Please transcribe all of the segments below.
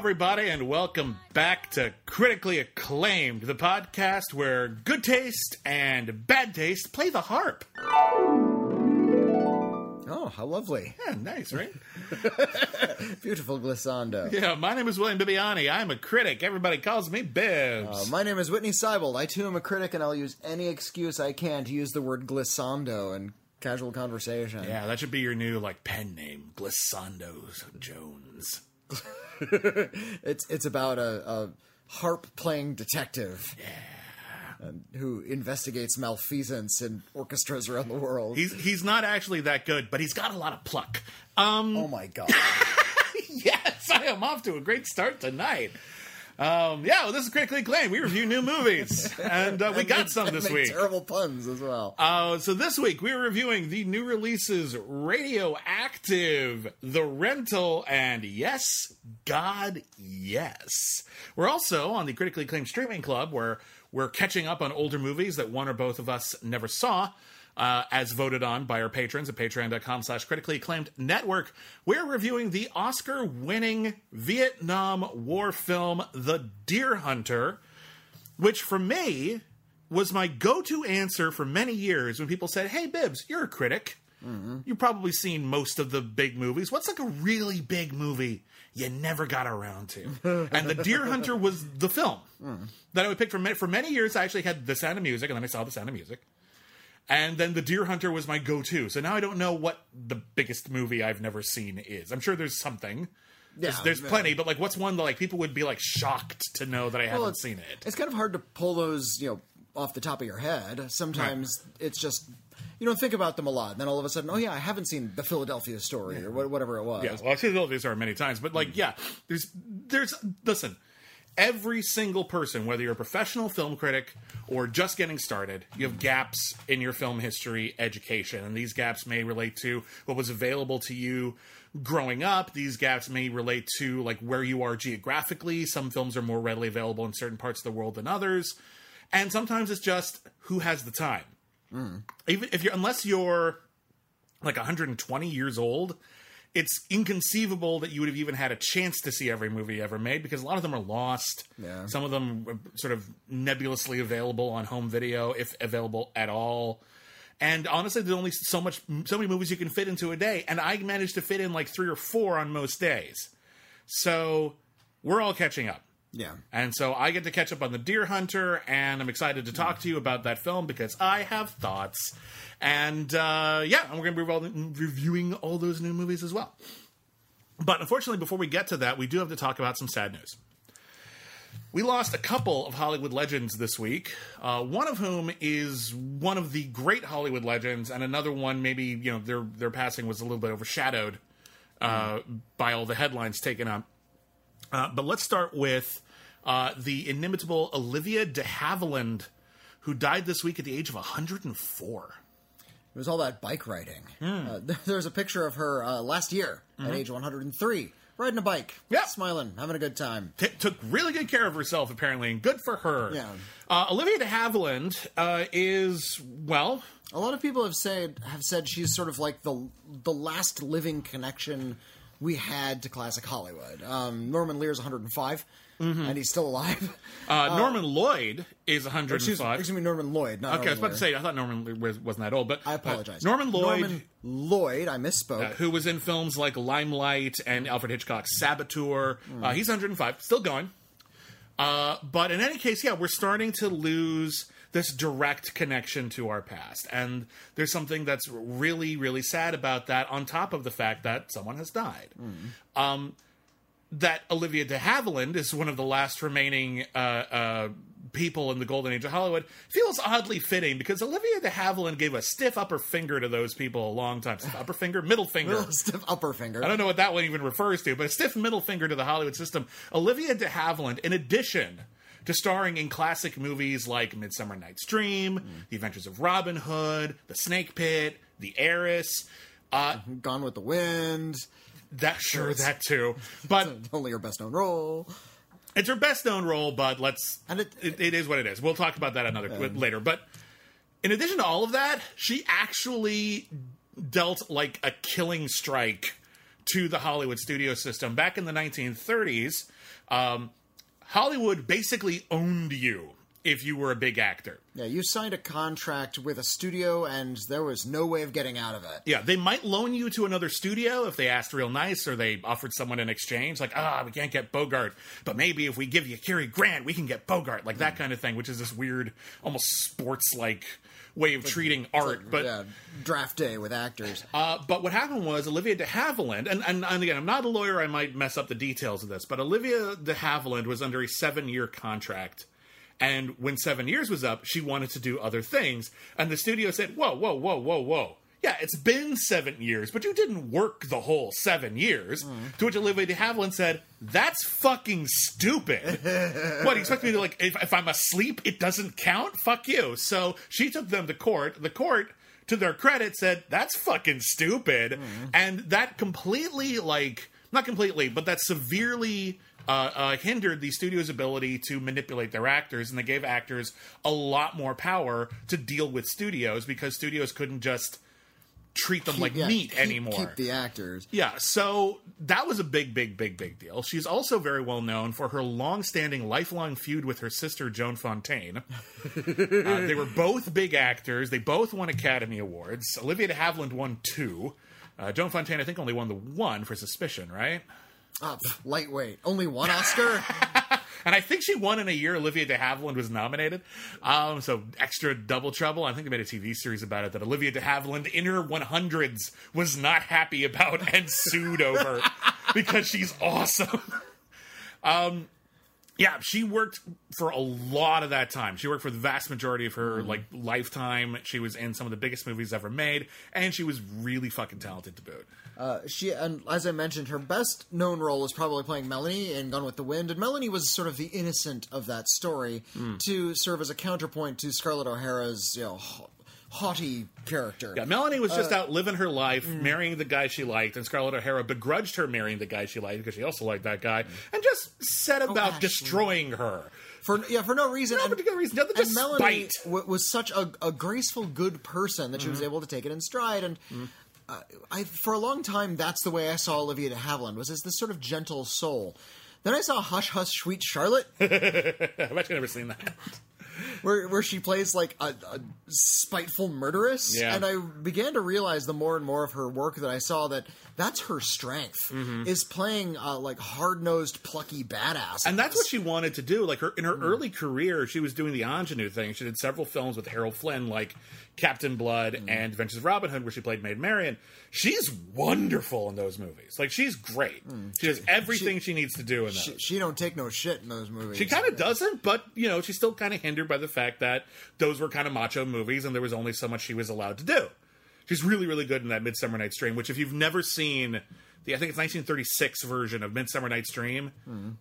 everybody, and welcome back to Critically Acclaimed, the podcast where good taste and bad taste play the harp. Oh, how lovely. Yeah, nice, right? Beautiful glissando. yeah, my name is William Bibbiani. I'm a critic. Everybody calls me Bibbs. Uh, my name is Whitney Seibold. I too am a critic, and I'll use any excuse I can to use the word glissando in casual conversation. yeah, that should be your new like pen name, Glissando Jones. It's it's about a, a harp playing detective. and who investigates malfeasance in orchestras around the world. He's he's not actually that good, but he's got a lot of pluck. Um, oh my god. yes, I am off to a great start tonight. Um, yeah, well, this is critically acclaimed. We review new movies, and uh, we got some this week. Terrible puns as well. Uh, so this week we're reviewing the new releases Radioactive, The Rental, and Yes, God, Yes. We're also on the critically acclaimed streaming club where we're catching up on older movies that one or both of us never saw. Uh, as voted on by our patrons at patreon.com slash critically acclaimed network we're reviewing the oscar-winning vietnam war film the deer hunter which for me was my go-to answer for many years when people said, "Hey, Bibbs, you're a critic. You've probably seen most of the big movies. What's like a really big movie you never got around to?" and The Deer Hunter was the film that I would pick for many, for many years. I actually had The Sound of Music, and then I saw The Sound of Music, and then The Deer Hunter was my go-to. So now I don't know what the biggest movie I've never seen is. I'm sure there's something. There's, Yeah, there's yeah. plenty, but like, what's one that like people would be like shocked to know that I haven't seen it? It's kind of hard to pull those, you know, off the top of your head. Sometimes it's just you don't think about them a lot. Then all of a sudden, oh yeah, I haven't seen the Philadelphia story or whatever it was. Yeah, well, I've seen all these are many times, but like, hmm. yeah, there's, there's, listen, every single person, whether you're a professional film critic or just getting started, you have gaps in your film history education, and these gaps may relate to what was available to you growing up. These gaps may relate to like where you are geographically. Some films are more readily available in certain parts of the world than others, and sometimes it's just who has the time. Hmm. Even if you're, unless you're like 120 years old, it's inconceivable that you would have even had a chance to see every movie ever made because a lot of them are lost. Yeah. Some of them are sort of nebulously available on home video, if available at all. And honestly, there's only so much, so many movies you can fit into a day, and I managed to fit in like three or four on most days. So we're all catching up. Yeah. And so I get to catch up on The Deer Hunter, and I'm excited to talk to you about that film because I have thoughts. And uh, yeah, and we're going to be reviewing all those new movies as well. But unfortunately, before we get to that, we do have to talk about some sad news. We lost a couple of Hollywood legends this week. Uh, one of whom is one of the great Hollywood legends, and another one maybe you know their their passing was a little bit overshadowed uh, by all the headlines taken up. Uh, but let's start with uh, the inimitable Olivia de Havilland, who died this week at the age of 104. It was all that bike riding. Hmm. Uh, there's a picture of her uh, last year at age 103, riding a bike, Mm-hmm. Yeah. smiling, having a good time. T- took really good care of herself, apparently, and good for her. Yeah. Uh, Olivia de Havilland uh, is, well, A lot of people have said have said she's sort of like the the last living connection we had to classic Hollywood. Um, Norman Lear's 105, Mm-hmm. and he's still alive. uh, Norman Lloyd is Excuse, 105. excuse me, Norman Lloyd. Not okay, I was Norman about to say, I thought Norman was, wasn't that old, but I uh, apologize. Norman Lloyd, Norman Lloyd. I misspoke. uh, who was in films like Limelight and Alfred Hitchcock's Saboteur, uh, he's 105, still going. Uh, but in any case, yeah, we're starting to lose this direct connection to our past. And there's something that's really, really sad about that, on top of the fact that someone has died. Um, that Olivia de Havilland is one of the last remaining uh, uh, people in the golden age of Hollywood feels oddly fitting because Olivia de Havilland gave a stiff upper finger to those people a long time. Stiff upper finger, middle finger. Stiff upper finger. I don't know what that one even refers to, but a stiff middle finger to the Hollywood system. Olivia de Havilland, in addition to starring in classic movies like Midsummer Night's Dream, The Adventures of Robin Hood, The Snake Pit, The Heiress, uh, Gone with the Wind. that sure that too, but Only her best known role. it's her best known role. But let's And it- it, it is what it is. We'll talk about that another later. But in addition to all of that, she actually dealt like a killing strike to the Hollywood studio system back in the 1930s. Um, Hollywood basically owned you if you were a big actor. Yeah, you signed a contract with a studio, and there was no way of getting out of it. Yeah, they might loan you to another studio if they asked real nice or they offered someone in exchange, like, ah, we can't get Bogart, but maybe if we give you Cary Grant, we can get Bogart, like that kind of thing, which is this weird, almost sports like way of treating art. But yeah, draft day with actors. uh, but what happened was Olivia de Havilland, and, and, and again, I'm not a lawyer, I might mess up the details of this, but Olivia de Havilland was under a seven year contract. And when seven years was up, she wanted to do other things. And the studio said, Whoa, whoa, whoa, whoa, whoa. Yeah, it's been seven years, but you didn't work the whole seven years. To which Olivia de Havilland said, That's fucking stupid. what, you expect me to, like, if, if I'm asleep, it doesn't count? Fuck you. So she took them to court. The court to their credit, said that's fucking stupid, and that completely like not completely, but that severely. Uh, uh, hindered the studio's ability to manipulate their actors, and they gave actors a lot more power to deal with studios because studios couldn't just treat them like Yeah, meat keep- anymore. Keep the actors. Yeah, so that was a big, big, big, big deal. She's also very well known for her long-standing, lifelong feud with her sister Joan Fontaine. uh, they were both big actors. They both won Academy Awards. Olivia de Havilland won two. Uh, Joan Fontaine, I think, only won the one for Suspicion, right? Pff, lightweight. Only one Oscar. And I think she won in a year Olivia de Havilland was nominated. Um, so extra double trouble. I think they made a TV series about it that Olivia de Havilland in her 100s was not happy about and sued over because she's awesome. Um, yeah, she worked for a lot of that time. She worked for the vast majority of her like lifetime. She was in some of the biggest movies ever made, and she was really fucking talented to boot. Uh, she and as I mentioned, her best known role was probably playing Melanie in Gone with the Wind, and Melanie was sort of the innocent of that story Hmm. to serve as a counterpoint to Scarlett O'Hara's you know haughty character. Yeah, Melanie was just out living her life, marrying the guy she liked, and Scarlett O'Hara begrudged her marrying the guy she liked because she also liked that guy, and just set about Ashley. destroying her. for yeah for no reason. No and, particular reason, nothing, just Melanie w- was such a, a graceful, good person that she Mm-hmm. was able to take it in stride. And uh, I, for a long time, that's the way I saw Olivia de Havilland was as this sort of gentle soul. Then I saw Hush Hush Sweet Charlotte, I've actually never seen that. Where where she plays like a, a spiteful murderess, Yeah. and I began to realize the more and more of her work that I saw that that's her strength Mm-hmm. is playing uh, like hard nosed, plucky badass, And that's what she wanted to do. Like her in her early career, she was doing the ingenue thing. She did several films with Errol Flynn, like Captain Blood mm-hmm. and Adventures of Robin Hood, where she played Maid Marian. She's wonderful in those movies. Like she's great. Mm, she does everything she, needs to do in those. She, she don't take no shit in those movies. She kind of doesn't, but you know, she's still kind of hindered by the fact that those were kind of macho movies, and there was only so much she was allowed to do. She's really, really good in that Midsummer Night's Dream. Which, if you've never seen the, I think it's 1936 version of Midsummer Night's Dream,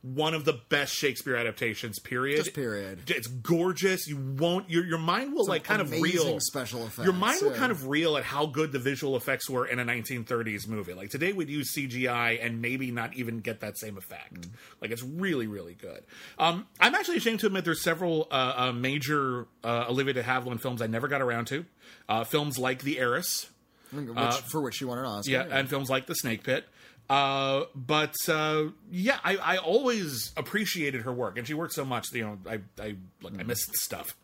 one of the best Shakespeare adaptations. Period. Just period. It's gorgeous. You won't. Your your mind will like kind of reel. special effects, Your mind will kind of reel at how good the visual effects were in a 1930s movie. Like today, we'd use CGI and maybe not even get that same effect. Mm. Like it's really, really good. Um, I'm actually ashamed to admit there's several uh, uh, major uh, Olivia de Havilland films I never got around to. Uh, films like The Heiress, which, for which she won an Oscar. yeah, and films like The Snake Pit. Uh, but uh, yeah, I, I always appreciated her work, and she worked so much. You know, I I look, I missed stuff.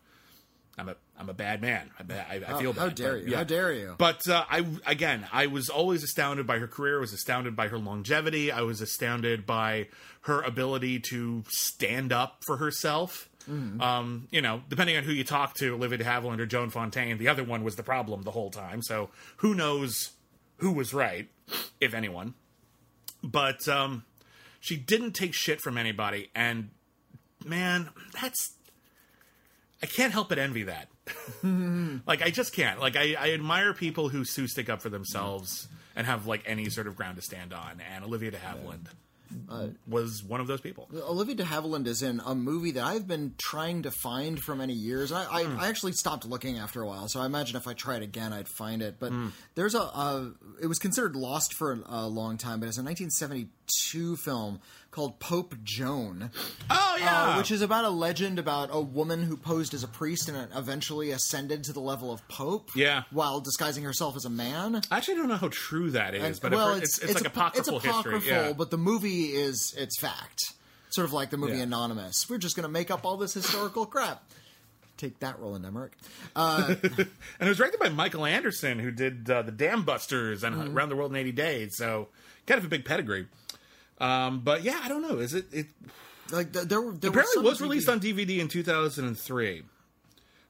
I'm a I'm a bad man. I, I, I feel bad. how dare but, you? yeah. How dare you? But uh, I again, I was always astounded by her career. I was astounded by her longevity. I was astounded by her ability to stand up for herself. Mm-hmm. Um, you know, depending on who you talk to, Olivia de Havilland or Joan Fontaine, the other one was the problem the whole time. So who knows who was right, if anyone. But um, she didn't take shit from anybody, and man, that's I can't help but envy that. like I just can't. Like I, I admire people who who stick up for themselves and have like any sort of ground to stand on. And Olivia de Havilland Uh, was one of those people. Olivia de Havilland is in a movie that I've been trying to find for many years. I, I, hmm. I actually stopped looking after a while, so I imagine if I tried again, I'd find it. But hmm. there's a, a, it was considered lost for a, a long time, but it's a 1972 film called Pope Joan. Oh yeah, Uh, which is about a legend about a woman who posed as a priest and eventually ascended to the level of pope. Yeah. while disguising herself as a man. I actually don't know how true that is, And- but well, it- it's, it's, like a- apocryphal, it's apocryphal, history. Yeah. but the movie is it's fact. Sort of like the movie Yeah. Anonymous. We're just going to make up all this historical crap. Take that, Roland Emmerich. and it was directed by Michael Anderson, who did uh, the Dam Busters and Mm-hmm. Around the World in 80 Days. So kind of a big pedigree. Um, but yeah, I don't know. Is it? it Like there, were- there apparently were was released on DVD in 2003.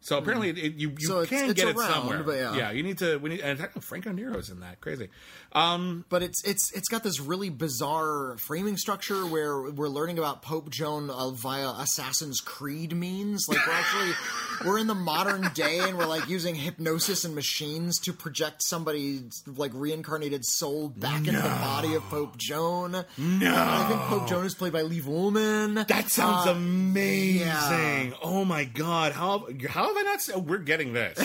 So apparently, it, you you So can it's get it somewhere. but yeah. you need to. We need. And Franco Nero's in that. Crazy. Um, but it's it's it's got this really bizarre framing structure where we're learning about Pope Joan uh, via Assassin's Creed means. Like we're actually we're in the modern day and we're like using hypnosis and machines to project somebody's like reincarnated soul back into the body of Pope Joan. No, I think Pope Joan is played by Liv Ullmann. that sounds Uh, amazing. yeah. Oh my god! How how have I not? se- Oh, we're getting this.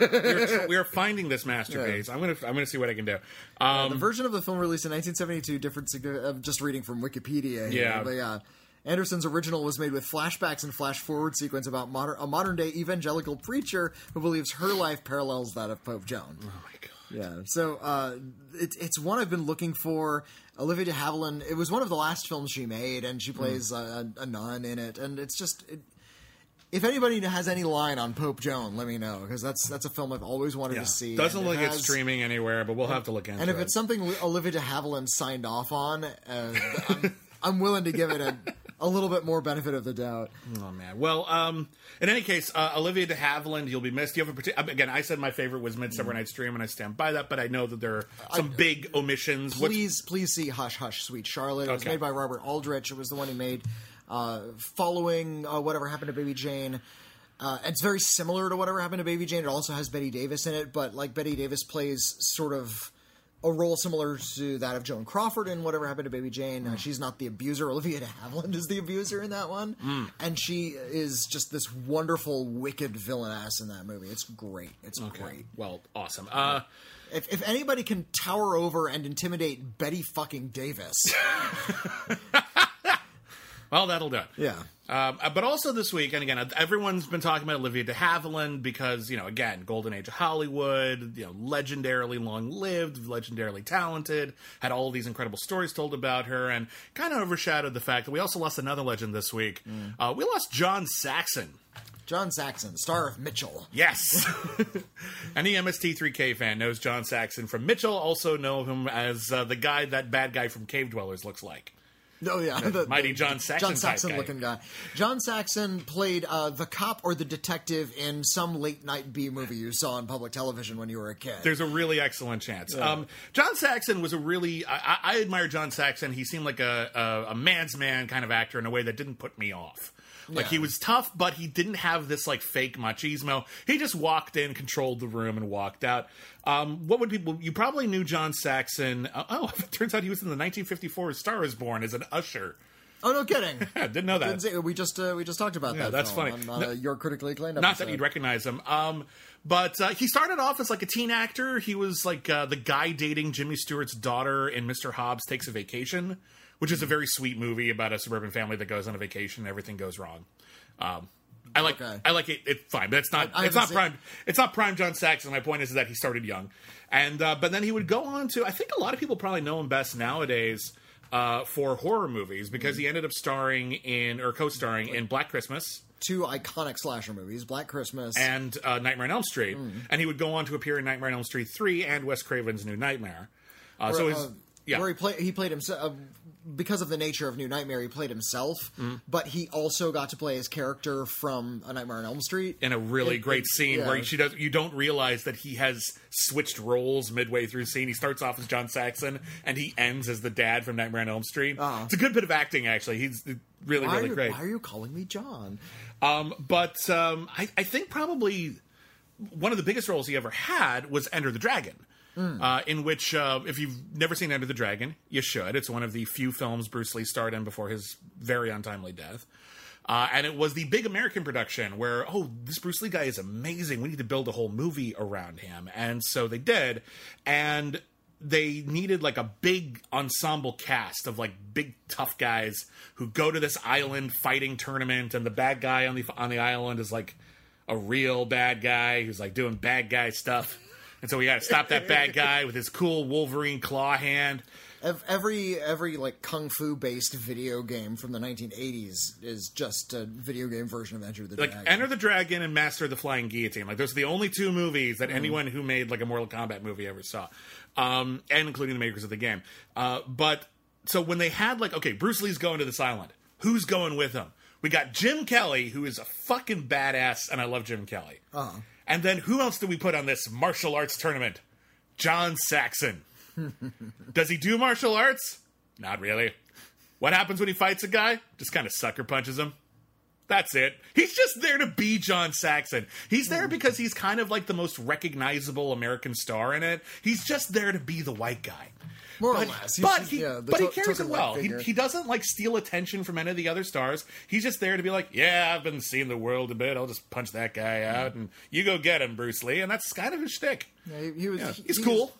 we're, we're finding this masterpiece. I'm gonna I'm gonna see what I can do. Um, the version of the film released in 1972 different. I'm just reading from Wikipedia. Here, Yeah. but yeah. Anderson's original was made with flashbacks and flash forward sequence about modern, a modern day evangelical preacher who believes her life parallels that of Pope Joan. oh my god! Yeah, so uh, it, it's one I've been looking for. Olivia de Havilland. It was one of the last films she made, and she Hmm. plays a, a nun in it. And it's just, it, if anybody has any line on Pope Joan, let me know because that's that's a film I've always wanted Yeah. to see. Doesn't and it look like it's streaming anywhere, but we'll have to look into it. and if it. it's something Olivia de Havilland signed off on, uh, I'm, I'm willing to give it a, a little bit more benefit of the doubt. Oh man. Well, um, in any case, uh, Olivia de Havilland, you'll be missed. You have a particular. Again, I said my favorite was Midsummer Night's Dream, and I stand by that. But I know that there are some big omissions. What's- Please, please see Hush Hush, Sweet Charlotte. It was Okay. made by Robert Aldrich. It was the one he made uh, following uh, Whatever Happened to Baby Jane. Uh, it's very similar to Whatever Happened to Baby Jane. It also has Bette Davis in it, but like Bette Davis plays sort of a role similar to that of Joan Crawford in Whatever Happened to Baby Jane. Uh, she's not the abuser. Olivia de Havilland is the abuser in that one, and she is just this wonderful, wicked villainess in that movie. It's great. It's great. Well, awesome. Uh, If, if anybody can tower over and intimidate Bette fucking Davis, well, that'll do it. yeah. Um, uh, but also this week, and again, everyone's been talking about Olivia de Havilland because you know, again, golden age of Hollywood, you know, legendarily long-lived, legendarily talented, had all these incredible stories told about her, and kind of overshadowed the fact that we also lost another legend this week. Uh, we lost John Saxon. John Saxon, star of Mitchell. Yes. Any MST3K fan knows John Saxon from Mitchell. Also know him as uh, the guy that bad guy from Cave Dwellers looks like. Oh yeah, the, Mighty John Saxon John Saxon guy. looking guy. John Saxon played uh, the cop or the detective in some late night B movie you saw on public television when you were a kid. There's a really excellent chance. Um, John Saxon was a really I, I I admire John Saxon. He seemed like a, a a man's man kind of actor in a way that didn't put me off. Like Yeah. he was tough, but he didn't have this like fake machismo. He just walked in, controlled the room, and walked out. Um, what would people? You probably knew John Saxon. Uh, oh, it turns out he was in the 1954 Star Is Born as an usher. oh no, kidding. Yeah, didn't know that. Didn't we just uh, we just talked about that. that's film funny. On, No- uh, your critically acclaimed. Not episode. that you'd recognize him. Um, but uh, he started off as like a teen actor. He was like uh, the guy dating Jimmy Stewart's daughter in Mr. Hobbs Takes a Vacation, which is a very sweet movie about a suburban family that goes on a vacation and everything goes wrong. Um, I like Okay. I like it. It's fine, but it's not. I- I it's haven't seen- prime. It's not prime John Saxon. My point is that he started young, and uh, but then he would go on to. I think a lot of people probably know him best nowadays uh, for horror movies because he ended up starring in or co-starring in Black Christmas Two iconic slasher movies: Black Christmas and uh, Nightmare on Elm Street, Mm. and he would go on to appear in Nightmare on Elm Street three and Wes Craven's New Nightmare. Uh, so his uh, yeah, where he played he played himself. Uh, because of the nature of New Nightmare, he played himself, Mm-hmm. but he also got to play his character from A Nightmare on Elm Street. in a really It- great scene yeah. where she does you don't realize that he has switched roles midway through the scene. He starts off as John Saxon and he ends as the dad from Nightmare on Elm Street. Uh-huh. It's a good bit of acting actually. He's really why, really are, great. why are you calling me John? Um, but um, I, I think probably one of the biggest roles he ever had was Enter the Dragon. Uh, in which, uh, if you've never seen Enter the Dragon, you should. It's one of the few films Bruce Lee starred in before his very untimely death. Uh, and it was the big American production where, oh, this Bruce Lee guy is amazing. We need to build a whole movie around him. And so they did. And they needed like a big ensemble cast of like big tough guys who go to this island fighting tournament and the bad guy on the on the island is like a real bad guy who's like doing bad guy stuff. And so we got to stop that bad guy with his cool Wolverine claw hand. Every every like kung fu based video game from the 1980s is just a video game version of Enter the like Dragon. Enter the Dragon and Master of the Flying Guillotine. Like those are the only two movies that anyone who made like a Mortal Kombat movie ever saw, um, and including the makers of the game. Uh, but so when they had like, okay, Bruce Lee's going to this island. Who's going with him? We got Jim Kelly, who is a fucking badass, and I love Jim Kelly. Uh-huh. And then who else do we put on this martial arts tournament? John Saxon. Does he do martial arts? Not really. What happens when he fights a guy? Just kind of sucker punches him. That's it. He's just there to be John Saxon. He's there because he's kind of like the most recognizable American star in it. He's just there to be the white guy. More but, or less. He's but he, yeah, but he carries it well. He, he doesn't like steal attention from any of the other stars. He's just there to be like, yeah, I've been seeing the world a bit. I'll just punch that guy out, and you go get him, Bruce Lee. And that's kind of his shtick. Yeah, he, he was Yeah, he's he cool. was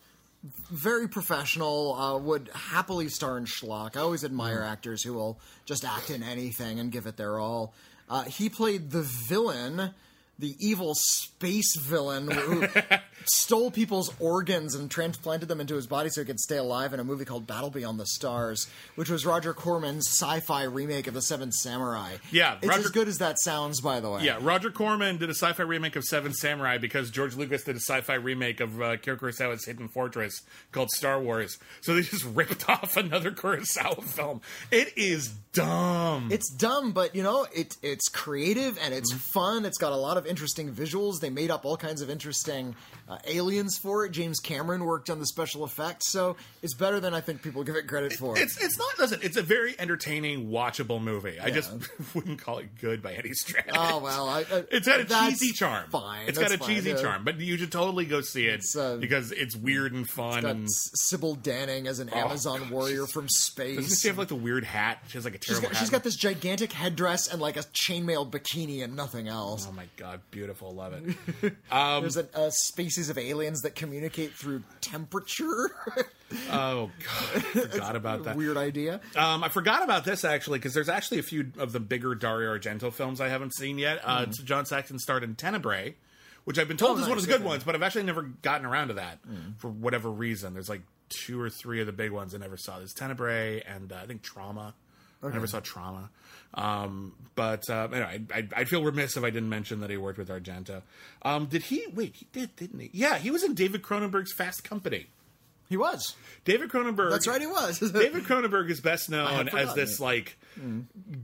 very professional. Uh, would happily star in schlock. I always admire Mm. actors who will just act in anything and give it their all. Uh, he played the villain, the evil space villain who stole people's organs and transplanted them into his body so he could stay alive in a movie called Battle Beyond the Stars, which was Roger Corman's sci-fi remake of The Seven Samurai. Yeah, it's Roger- as good as that sounds, by the way. Yeah, Roger Corman did a sci-fi remake of Seven Samurai because George Lucas did a sci-fi remake of uh, Akira Kurosawa's Hidden Fortress called Star Wars. So they just ripped off another Kurosawa film. It is dumb. It's dumb, but you know, it it's creative and Mm-hmm. it's fun. It's got a lot of interesting visuals. They made up all kinds of interesting uh, aliens for it. James Cameron worked on the special effects, so it's better than I think people give it credit for. it's it's not doesn't it's a very entertaining watchable movie. I just wouldn't call it good by any stretch. oh well, I, I, It's got a cheesy charm. Fine, It's got a fine, cheesy yeah. charm, but you should totally go see it uh, because it's weird and fun. Got and Sybil Danning as an Amazon God, warrior from space. doesn't she have like the weird hat? She has like a She's terrible got, hat. she's got this gigantic headdress and like a chainmail bikini and nothing else. Oh my god, beautiful! Love it. Um, There's a, a species of aliens that communicate through temperature. Oh god, I forgot about that. Weird idea. Um, I forgot about this actually because there's actually a few of the bigger Dario Argento films I haven't seen yet. Uh, it's John Saxon starred in Tenebrae, which I've been told Hmm. Oh, is one of the good. Hmm. ones, but I've actually never gotten around to that for whatever reason. There's like two or three of the big ones I never saw. There's Tenebrae and uh, I think Trauma. I never saw Trauma. Um, but uh, anyway, I, I, I'd feel remiss if I didn't mention that he worked with Argento. Um, did he? Wait, he did, didn't he? Yeah, he was in David Cronenberg's Fast Company. He was. David Cronenberg. That's right, he was. David Cronenberg is best known as this like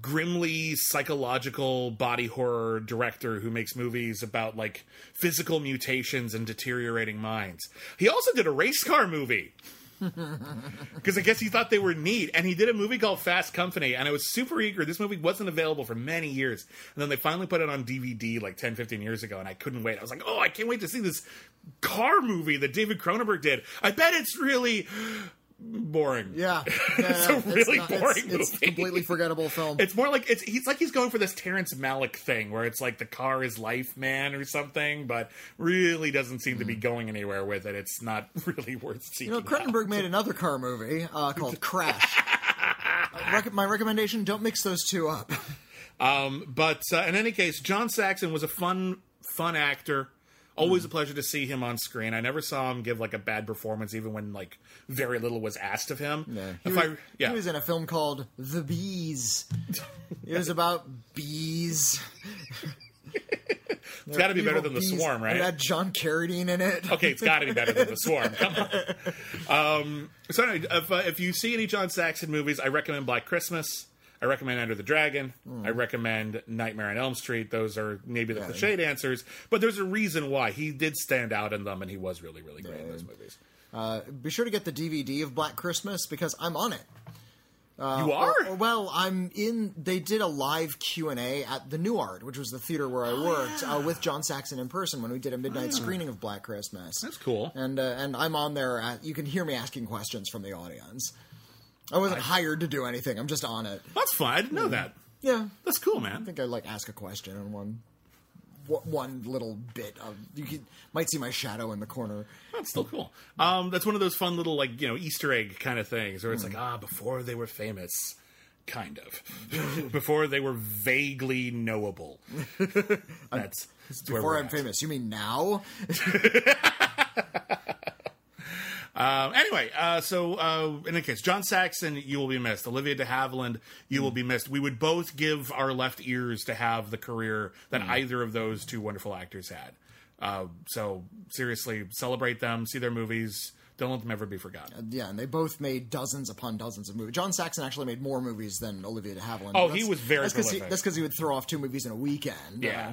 grimly psychological body horror director who makes movies about like physical mutations and deteriorating minds. He also did a race car movie. Because I guess he thought they were neat, and he did a movie called Fast Company, and I was super eager. This movie wasn't available for many years, and then they finally put it on DVD like 10, 15 years ago, and I couldn't wait. I was like, oh, I can't wait to see this car movie that David Cronenberg did. I bet it's really boring. Yeah, It's yeah, a really not- boring It's, it's completely forgettable film. It's more like it's he's like he's going for this Terrence Malick thing where it's like the car is life man or something, but really doesn't seem to be going anywhere with it. It's not really worth seeking. Hmm. you know, Cronenberg made another car movie uh, called Crash. Rec- my recommendation: don't mix those two up. out. But uh, in any case, John Saxon was a fun, fun actor. Always a pleasure to see him on screen. I never saw him give like a bad performance, even when like very little was asked of him. He If was, I, yeah, he was in a film called The Bees. it was about bees. It's got to be better Evil than the. Swarm, right? It had John Carradine in it. Okay, it's got to be better than the Swarm. Come on. Um, so anyway, if, uh, if you see any John Saxon movies, I recommend Black Christmas. I recommend Enter the Dragon. Hmm. I recommend Nightmare on Elm Street. Those are maybe the cliched answers, but there's a reason why he did stand out in them, and he was really, really great in those movies. Uh, be sure to get the DVD of Black Christmas because I'm on it. you are? Or- well, I'm in. They did a live Q and A at the New Art, which was the theater where I worked, uh, with John Saxon in person when we did a midnight screening of Black Christmas. That's cool. And uh, and I'm on there. At, you can hear me asking questions from the audience. I wasn't hired to do anything. I'm just on it. That's fun. I didn't know that. Yeah, That's cool, man. I think I like ask a question in one one- one little bit of you can, might see my shadow in the corner. That's still cool. Um, that's one of those fun little like you know Easter egg kind of things where it's Hmm. like ah before they were famous, kind of before they were vaguely knowable. That's that's where Before we're I'm at. famous, you mean now? Um, anyway, uh, so uh, in any case, John Saxon, you will be missed. Olivia de Havilland, you will be missed. We would both give our left ears to have the career that either of those two wonderful actors had. Uh, so seriously, celebrate them, see their movies. Don't let them ever be forgotten. Yeah, and they both made dozens upon dozens of movies. John Saxon actually made more movies than Olivia de Havilland. Oh, he was very that's Cause he, prolific. that's because he would throw off two movies in a weekend. Yeah.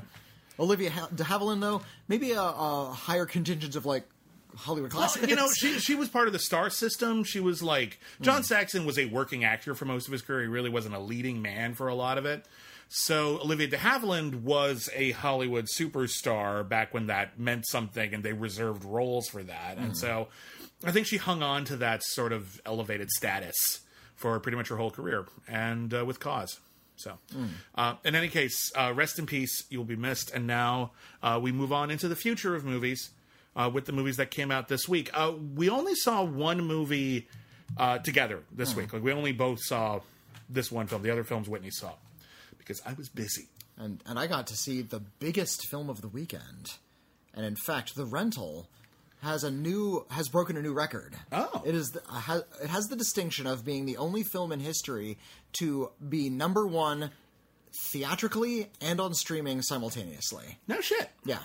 Uh, Olivia de Havilland, though, maybe a, a higher contingent of like Hollywood classics. you know, she she was part of the star system. She was like John Saxon was a working actor for most of his career. He really wasn't a leading man for a lot of it. So Olivia de Havilland was a Hollywood superstar back when that meant something, and they reserved roles for that. And so, I think she hung on to that sort of elevated status for pretty much her whole career, and uh, with cause. So, uh, in any case, uh, rest in peace. You will be missed. And now uh, we move on into the future of movies uh, with the movies that came out this week. Uh, we only saw one movie uh, together this week. Like we only both saw this one film. The other films Whitney saw because I was busy. and and I got to see the biggest film of the weekend, and in fact, The Rental has a new has broken a new record. Oh. it is the, uh, ha, it has the distinction of being the only film in history to be number one theatrically and on streaming simultaneously. No shit. Yeah,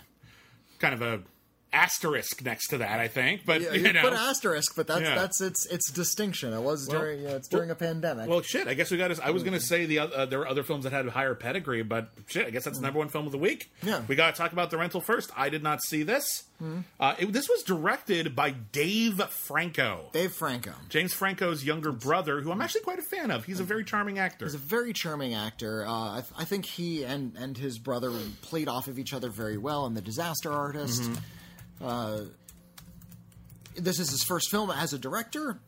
Kind of a asterisk next to that, I think. But yeah you you know, put asterisk, but that's Yeah. that's its its distinction. It was during yeah, it's during a pandemic. well, shit. I guess we got. to I was going to hmm. say the uh, there were other films that had higher pedigree, but shit. I guess that's the number one film of the week. Yeah. we got to talk about the rental first. I did not see this. Hmm. Uh, it, this was directed by Dave Franco. Dave Franco. James Franco's younger brother, who I'm actually quite a fan of. He's a very charming actor. He's a very charming actor. Uh, I, th- I think he and, and his brother played off of each other very well in The Disaster Artist. Mm-hmm. Uh, this is his first film as a director.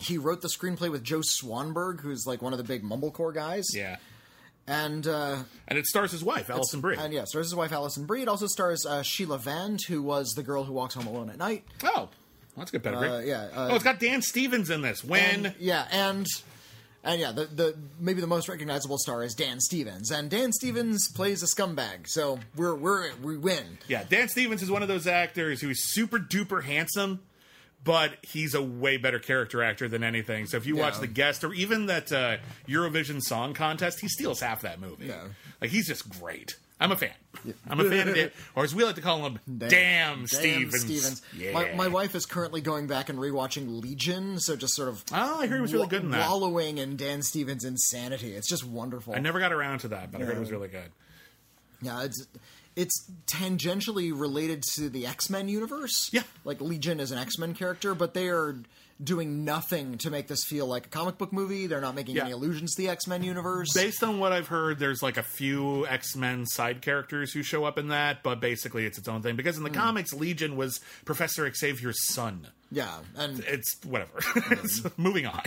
He wrote the screenplay with Joe Swanberg, who's like one of the big mumblecore guys. yeah, And uh, and it stars his wife, Alison Brie. and yeah, stars his wife Alison Brie. It also stars uh, Sheila Vand, who was the girl who walks home alone at night. oh, well, that's good pedigree. Uh, yeah, uh, oh, it's got Dan Stevens in this. When And- yeah, and and yeah, the the maybe the most recognizable star is Dan Stevens, and Dan Stevens plays a scumbag. So we're we're we win. Yeah, Dan Stevens is one of those actors who's super duper handsome, but he's a way better character actor than anything. So if you watch The Guest or even that uh, Eurovision Song Contest, he steals half that movie. Yeah. Like he's just great. I'm a fan. I'm a fan of Dan, or as we like to call him, Damn, Stevens. Yeah. My, my wife is currently going back and rewatching Legion, so just sort of Oh, I heard he was really good in that. wallowing in Dan Stevens' insanity. It's just wonderful. I never got around to that, but I heard it was really good. Yeah, it's it's tangentially related to the X Men universe. Yeah. like Legion is an X Men character, but they are doing nothing to make this feel like a comic book movie. They're not making Yeah. any allusions to the X Men universe. Based on what I've heard, there's like a few X Men side characters who show up in that, but basically it's its own thing. Because in the comics, Legion was Professor Xavier's son. yeah, and It's whatever. Moving on.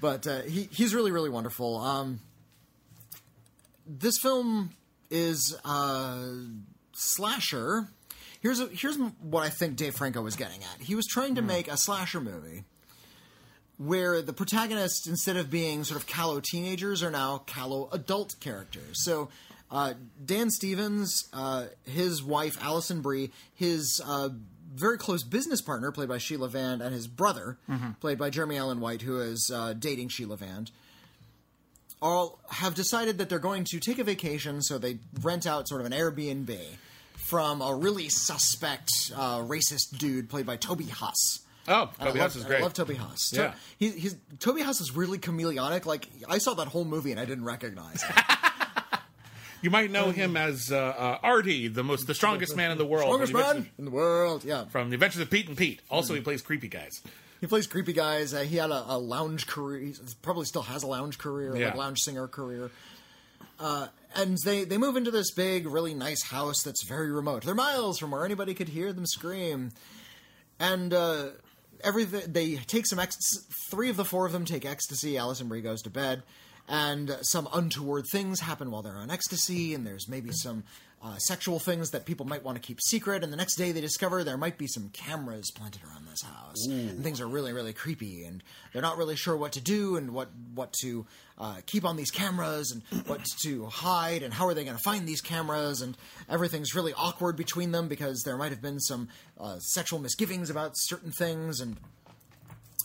but uh, he he's really really wonderful. Um, this film is uh, slasher. Here's a, here's what I think Dave Franco was getting at. He was trying to make a slasher movie where the protagonists, instead of being sort of callow teenagers, are now callow adult characters. So. Uh, Dan Stevens, uh, his wife Alison Brie, his uh, very close business partner, played by Sheila Vand, and his brother, played by Jeremy Allen White, who is uh, dating Sheila Vand all have decided that they're going to take a vacation, so they rent out sort of an Airbnb from a really suspect uh, racist dude played by Toby Huss. Oh, Toby Huss is great. I love Toby Huss. To- Yeah. he, he's, Toby Huss is really chameleonic. Like I saw that whole movie and I didn't recognize him. You might know him as uh, uh, Artie, the most, the strongest man in the world. Strongest from the man Adventures- in the world. Yeah, From the Adventures of Pete and Pete. Also, he plays creepy guys. he plays creepy guys. Uh, he had a, a lounge career. He probably still has a lounge career, Yeah. like lounge singer career. Uh, and they they move into this big, really nice house that's very remote. They're miles from where anybody could hear them scream. And uh, they take some ex- three of the four of them take ecstasy. Alison Brie goes to bed, and some untoward things happen while they're on ecstasy. And there's maybe some uh, sexual things that people might want to keep secret. And the next day they discover there might be some cameras planted around this house, and things are really really creepy. And they're not really sure what to do and what what to uh, keep on these cameras and what to hide and how are they going to find these cameras and everything's really awkward between them because there might have been some uh, sexual misgivings about certain things and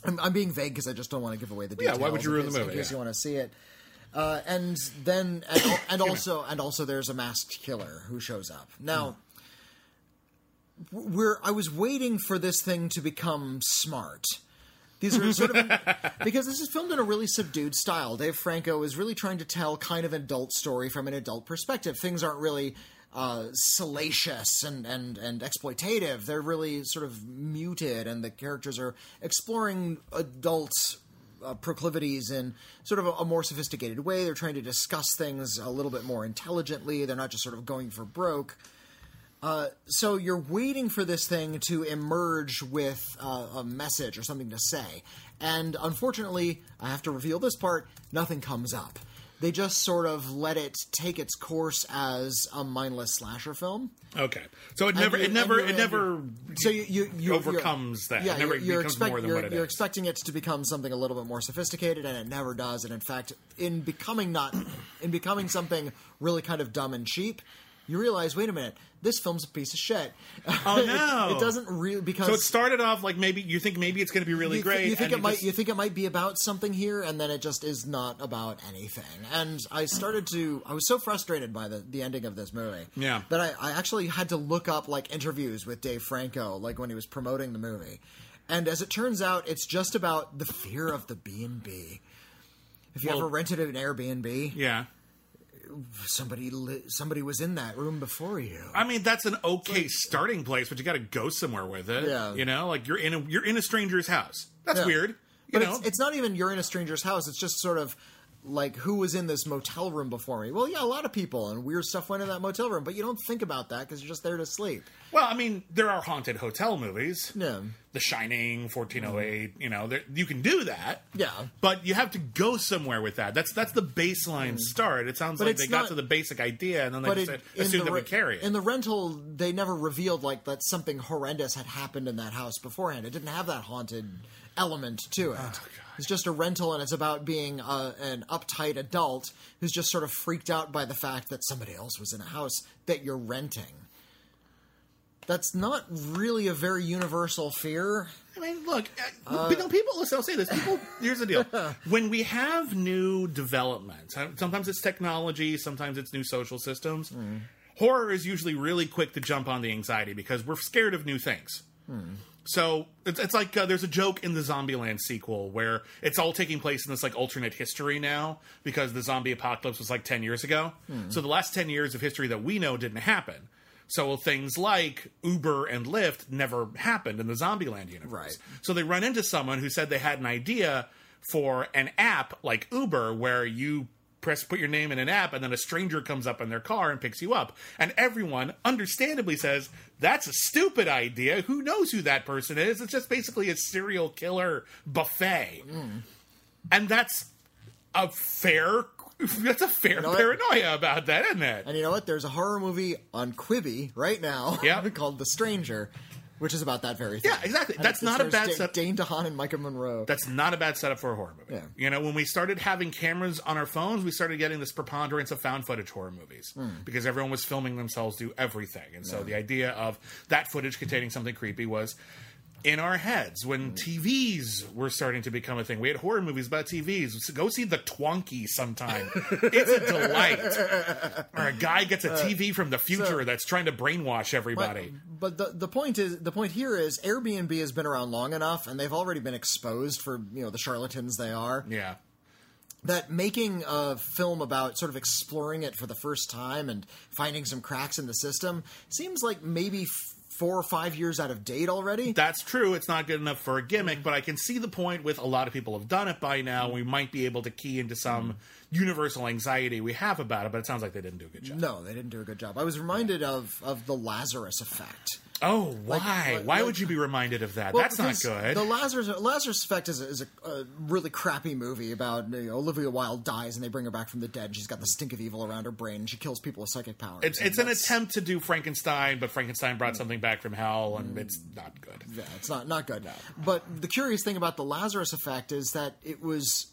I'm, I'm being vague because I just don't want to give away the Yeah, details. why would you in ruin the movie? In case Yeah. you want to see it. Uh, and then and, and also and also there's a masked killer who shows up now. We're I was waiting for this thing to become smart. These are sort of because this is filmed in a really subdued style. Dave Franco is really trying to tell kind of an adult story from an adult perspective. Things aren't really uh, salacious and, and, and exploitative. They're really sort of muted, and the characters are exploring adult uh, proclivities in sort of a, a more sophisticated way. They're trying to discuss things a little bit more intelligently. They're not just sort of going for broke so you're waiting for this thing to emerge with uh, a message or something to say and unfortunately i have to reveal this part nothing comes up they just sort of let it take its course as a mindless slasher film Okay, so it never, you- it never, it never. so you, you, you overcomes that. Yeah, It never you're, expect- more than what it you're is. expecting it to become something a little bit more sophisticated, and it never does. And in fact, in becoming not, in becoming something really kind of dumb and cheap, you realize, wait a minute, this film's a piece of shit. Oh, It- no. it, doesn't really because So it started off like maybe you think maybe it's going to be really you, thi- great. you think it might just- you think it might be about something here, and then it just is not about anything. And I started to I was so frustrated by the the ending of this movie, Yeah. that I, I actually had to look up like interviews with Dave Franco, like when he was promoting the movie. And as it turns out, it's just about the fear of the B and B. If you Well- ever rented an Airbnb, yeah. Somebody li- somebody was in that room before you. I mean, that's an okay starting place, but you got to go somewhere with it. Yeah. You know, like you're in a you're in a stranger's house. That's Yeah. weird. You But know, it's, it's not even you're in a stranger's house. It's just sort of like who was in this motel room before me. Well, yeah, a lot of people and weird stuff went in that motel room, but you don't think about that because you're just there to sleep. well, I mean, there are haunted hotel movies. Yeah, The Shining, 1408. You know, there, you can do that. Yeah. But you have to go somewhere with that. That's that's the baseline mm. start. It sounds But like they got to the basic idea and then they just it, said, assumed the would carry it. in the rental, they never revealed like that something horrendous had happened in that house beforehand. It didn't have that haunted element to it. Oh, it's just a rental, and it's about being uh, an uptight adult who's just sort of freaked out by the fact that somebody else was in a house that you're renting. That's not really a very universal fear. I mean, look, uh, you know, people. Listen, I'll say this. People, here's the deal: when we have new developments, uh, sometimes it's technology, sometimes it's new social systems. Horror is usually really quick to jump on the anxiety because we're scared of new things. So it's, it's like uh, there's a joke in the Zombieland sequel where it's all taking place in this like alternate history now because the zombie apocalypse was like 10 years ago. So the last 10 years of history that we know didn't happen. So things like Uber and Lyft never happened in the Zombieland universe. Right. So they run into someone who said they had an idea for an app like Uber where you press put your name in an app and then a stranger comes up in their car and picks you up. And everyone understandably says, that's a stupid idea. Who knows who that person is? It's just basically a serial killer buffet. And that's a fair that's a fair know what? paranoia about that, isn't it? And you know what? There's a horror movie on Quibi right now Yep. called The Stranger, which is about that very thing. Yeah, exactly. And That's not a bad Da- set- Dane DeHaan and Maika Monroe. That's not a bad setup for a horror movie. Yeah. You know, when we started having cameras on our phones, we started getting this preponderance of found footage horror movies Hmm. because everyone was filming themselves do everything. And so the idea of that footage containing something creepy was in our heads when Mm. TVs were starting to become a thing. We had horror movies about TVs. So go see the Twonky sometime. it's a delight. Or a guy gets a TV from the future that's trying to brainwash everybody. But the the point is the point here is Airbnb has been around long enough, and they've already been exposed for you know the charlatans they are. yeah. That making a film about sort of exploring it for the first time and finding some cracks in the system seems like maybe four or five years out of date already. That's true. It's not good enough for a gimmick, but I can see the point with a lot of people have done it by now. We might be able to key into some universal anxiety we have about it, but it sounds like they didn't do a good job. no, they didn't do a good job. I was reminded of of the Lazarus effect. Oh, why? like- why like- would you be reminded of that? Well, That's not good. The Lazarus Lazarus Effect is a, is a, a really crappy movie about you know, Olivia Wilde dies and they bring her back from the dead. She's got the stink of evil around her brain and she kills people with psychic powers. It's it's an attempt to do Frankenstein, but Frankenstein brought hmm. something back from hell, and hmm. it's not good. Yeah, it's not not good. But the curious thing about the Lazarus Effect is that it was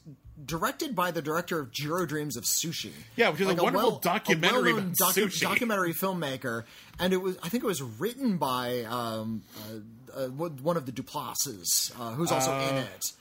directed by the director of Jiro Dreams of Sushi. Yeah, which is a wonderful documentary a sushi. documentary filmmaker, and it was I think it was written by um, uh, uh, one of the Duplases, uh, who's also in it.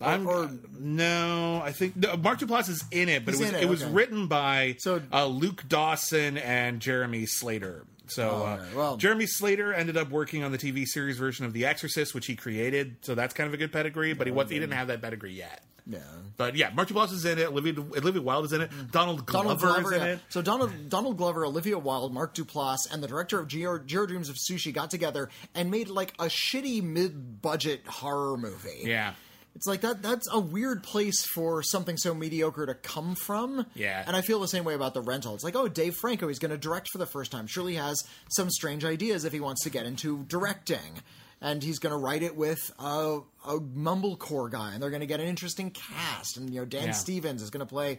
I'm, or- no, I think no, Mark Duplass is in it, but it was it, it, was okay. written by So- uh, Luke Dawson and Jeremy Slater. So uh, well- Jeremy Slater ended up working on the TV series version of The Exorcist, which he created. So that's kind of a good pedigree, but he was he didn't have that pedigree yet. Yeah. But yeah, Mark Duplass is in it. Olivia, Olivia Wilde is in it. Donald Glover, Donald Glover, is in yeah. it. So Donald Donald Glover, Olivia Wilde, Mark Duplass, and the director of Jiro, Jiro Dreams of Sushi got together and made like a shitty mid-budget horror movie. Yeah. It's like that that's a weird place for something so mediocre to come from. Yeah. And I feel the same way about the rental. It's like, oh, Dave Franco, he's gonna direct for the first time. Surely he has some strange ideas if he wants to get into directing. And he's going to write it with a, a mumblecore guy, and they're going to get an interesting cast. And you know, Dan Yeah. Stevens is going to play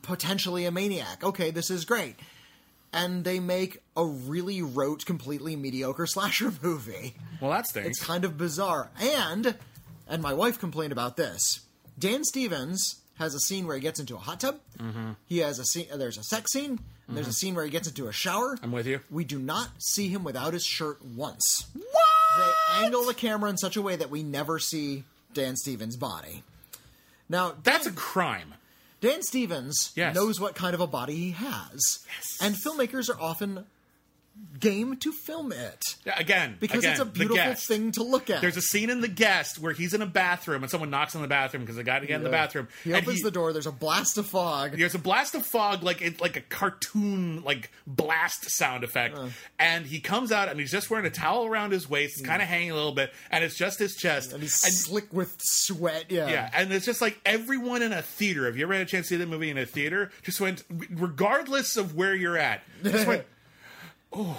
potentially a maniac. Okay, this is great. And they make a really rote, completely mediocre slasher movie. Well, that's stinks. It's kind of bizarre. And and my wife complained about this. Dan Stevens has a scene where he gets into a hot tub. Mm-hmm. He has a scene. There's a sex scene. And There's a scene where he gets into a shower. I'm with you. We do not see him without his shirt once. What? They angle the camera in such a way that we never see Dan Stevens' body. Now, That's a crime. Dan Stevens Yes. knows what kind of a body he has. yes. And filmmakers are often game to film it. Yeah, Again, Because again, it's a beautiful thing to look at. There's a scene in The Guest where he's in a bathroom and someone knocks on the bathroom because they got to get in the bathroom. He and opens the door. There's a blast of fog. There's a blast of fog, like it, like a cartoon, like blast sound effect, and he comes out and he's just wearing a towel around his waist, it's kind of hanging a little bit, and it's just his chest, Mm. and he's slick with sweat. Yeah. yeah, and it's just like everyone in a theater. Have you ever had a chance to see that movie in a theater? Just went, regardless of where you're at, just went, oh,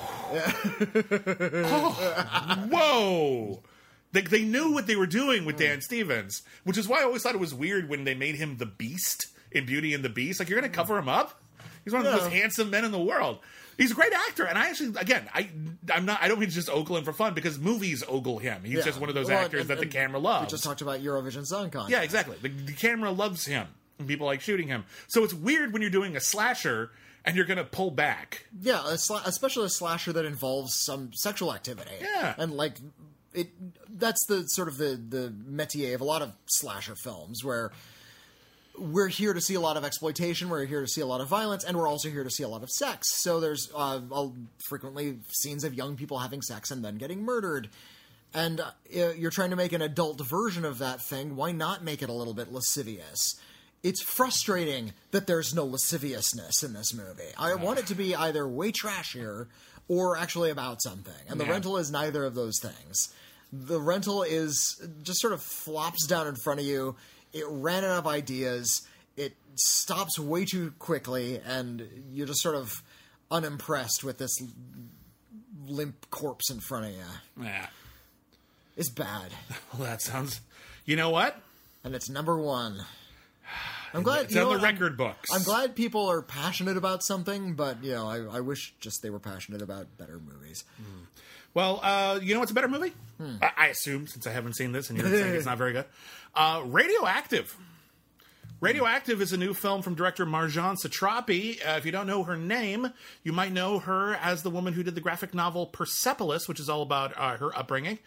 whoa. They, they knew what they were doing with Dan Stevens, which is why I always thought it was weird when they made him the Beast in Beauty and the Beast. Like, you're going to cover him up? He's one of the most handsome men in the world. He's a great actor, and I actually, again, I, I'm not. I don't mean to just ogle him for fun because movies ogle him. He's Yeah. just one of those Well, actors and- that the camera loves. We just talked about Eurovision Song Contest. Yeah, exactly. The, the camera loves him, and people like shooting him. So it's weird when you're doing a slasher and you're going to pull back. Yeah, especially a slasher that involves some sexual activity. Yeah. and like it. That's the sort of the the métier of a lot of slasher films where. We're here to see a lot of exploitation. We're here to see a lot of violence, and we're also here to see a lot of sex. So there's uh, uh, frequently scenes of young people having sex and then getting murdered. And uh, you're trying to make an adult version of that thing. Why not make it a little bit lascivious? It's frustrating that there's no lasciviousness in this movie. I want it to be either way trashier or actually about something. And the Yeah. rental is neither of those things. The rental is just sort of flops down in front of you. It ran out of ideas. It stops way too quickly, and you're just sort of unimpressed with this limp corpse in front of you. Yeah. It's bad, Well, that sounds. You know what? and it's number one. I'm glad It's you know the what, I'm- record books. I'm glad people are passionate about something, but you know, I, I wish just they were passionate about better movies. Well, uh, you know what's a better movie? Hmm. I, I assume, since I haven't seen this and you're saying it's not very good. Uh, Radioactive. Radioactive is a new film from director Marjane Satrapi. Uh, if you don't know her name, you might know her as the woman who did the graphic novel Persepolis, which is all about uh, her upbringing.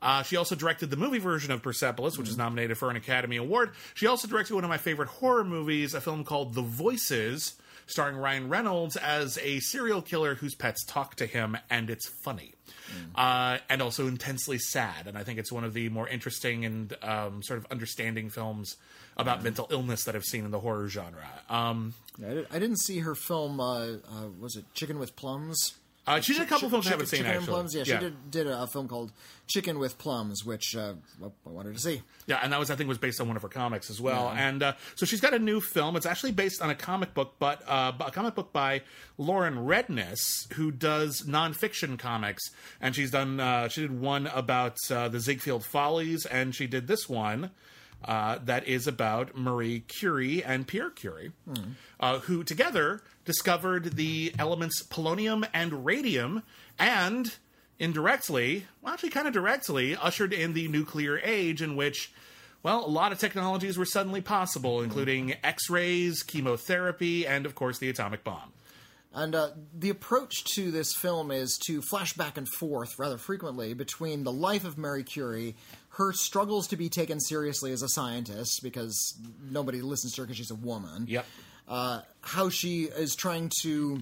Uh, she also directed the movie version of Persepolis, which is nominated for an Academy Award. She also directed one of my favorite horror movies, a film called The Voices, starring Ryan Reynolds as a serial killer whose pets talk to him, and it's funny. Uh, and also intensely sad. And I think it's one of the more interesting and um, sort of understanding films about mental illness that I've seen in the horror genre. Um, I, did, didn't see her film. Uh, uh, was it Chicken with Plums? Uh, she did a couple Chick- films I Chicken- haven't seen Chicken and actually. Plums. Yeah, she did, did a, a film called Chicken with Plums, which uh, I wanted to see. Yeah, and that was I think was based on one of her comics as well. And uh, so she's got a new film. It's actually based on a comic book, but uh, a comic book by Lauren Redniss, who does nonfiction comics. And she's done. Uh, she did one about uh, the Ziegfeld Follies, and she did this one. Uh, that is about Marie Curie and Pierre Curie, uh, who together discovered the elements polonium and radium, and indirectly, well, actually, kind of directly, ushered in the nuclear age in which, well, a lot of technologies were suddenly possible, including X rays, chemotherapy, and of course the atomic bomb. And uh, the approach to this film is to flash back and forth rather frequently between the life of Marie Curie, her struggles to be taken seriously as a scientist because nobody listens to her because she's a woman. Yep. Uh, how she is trying to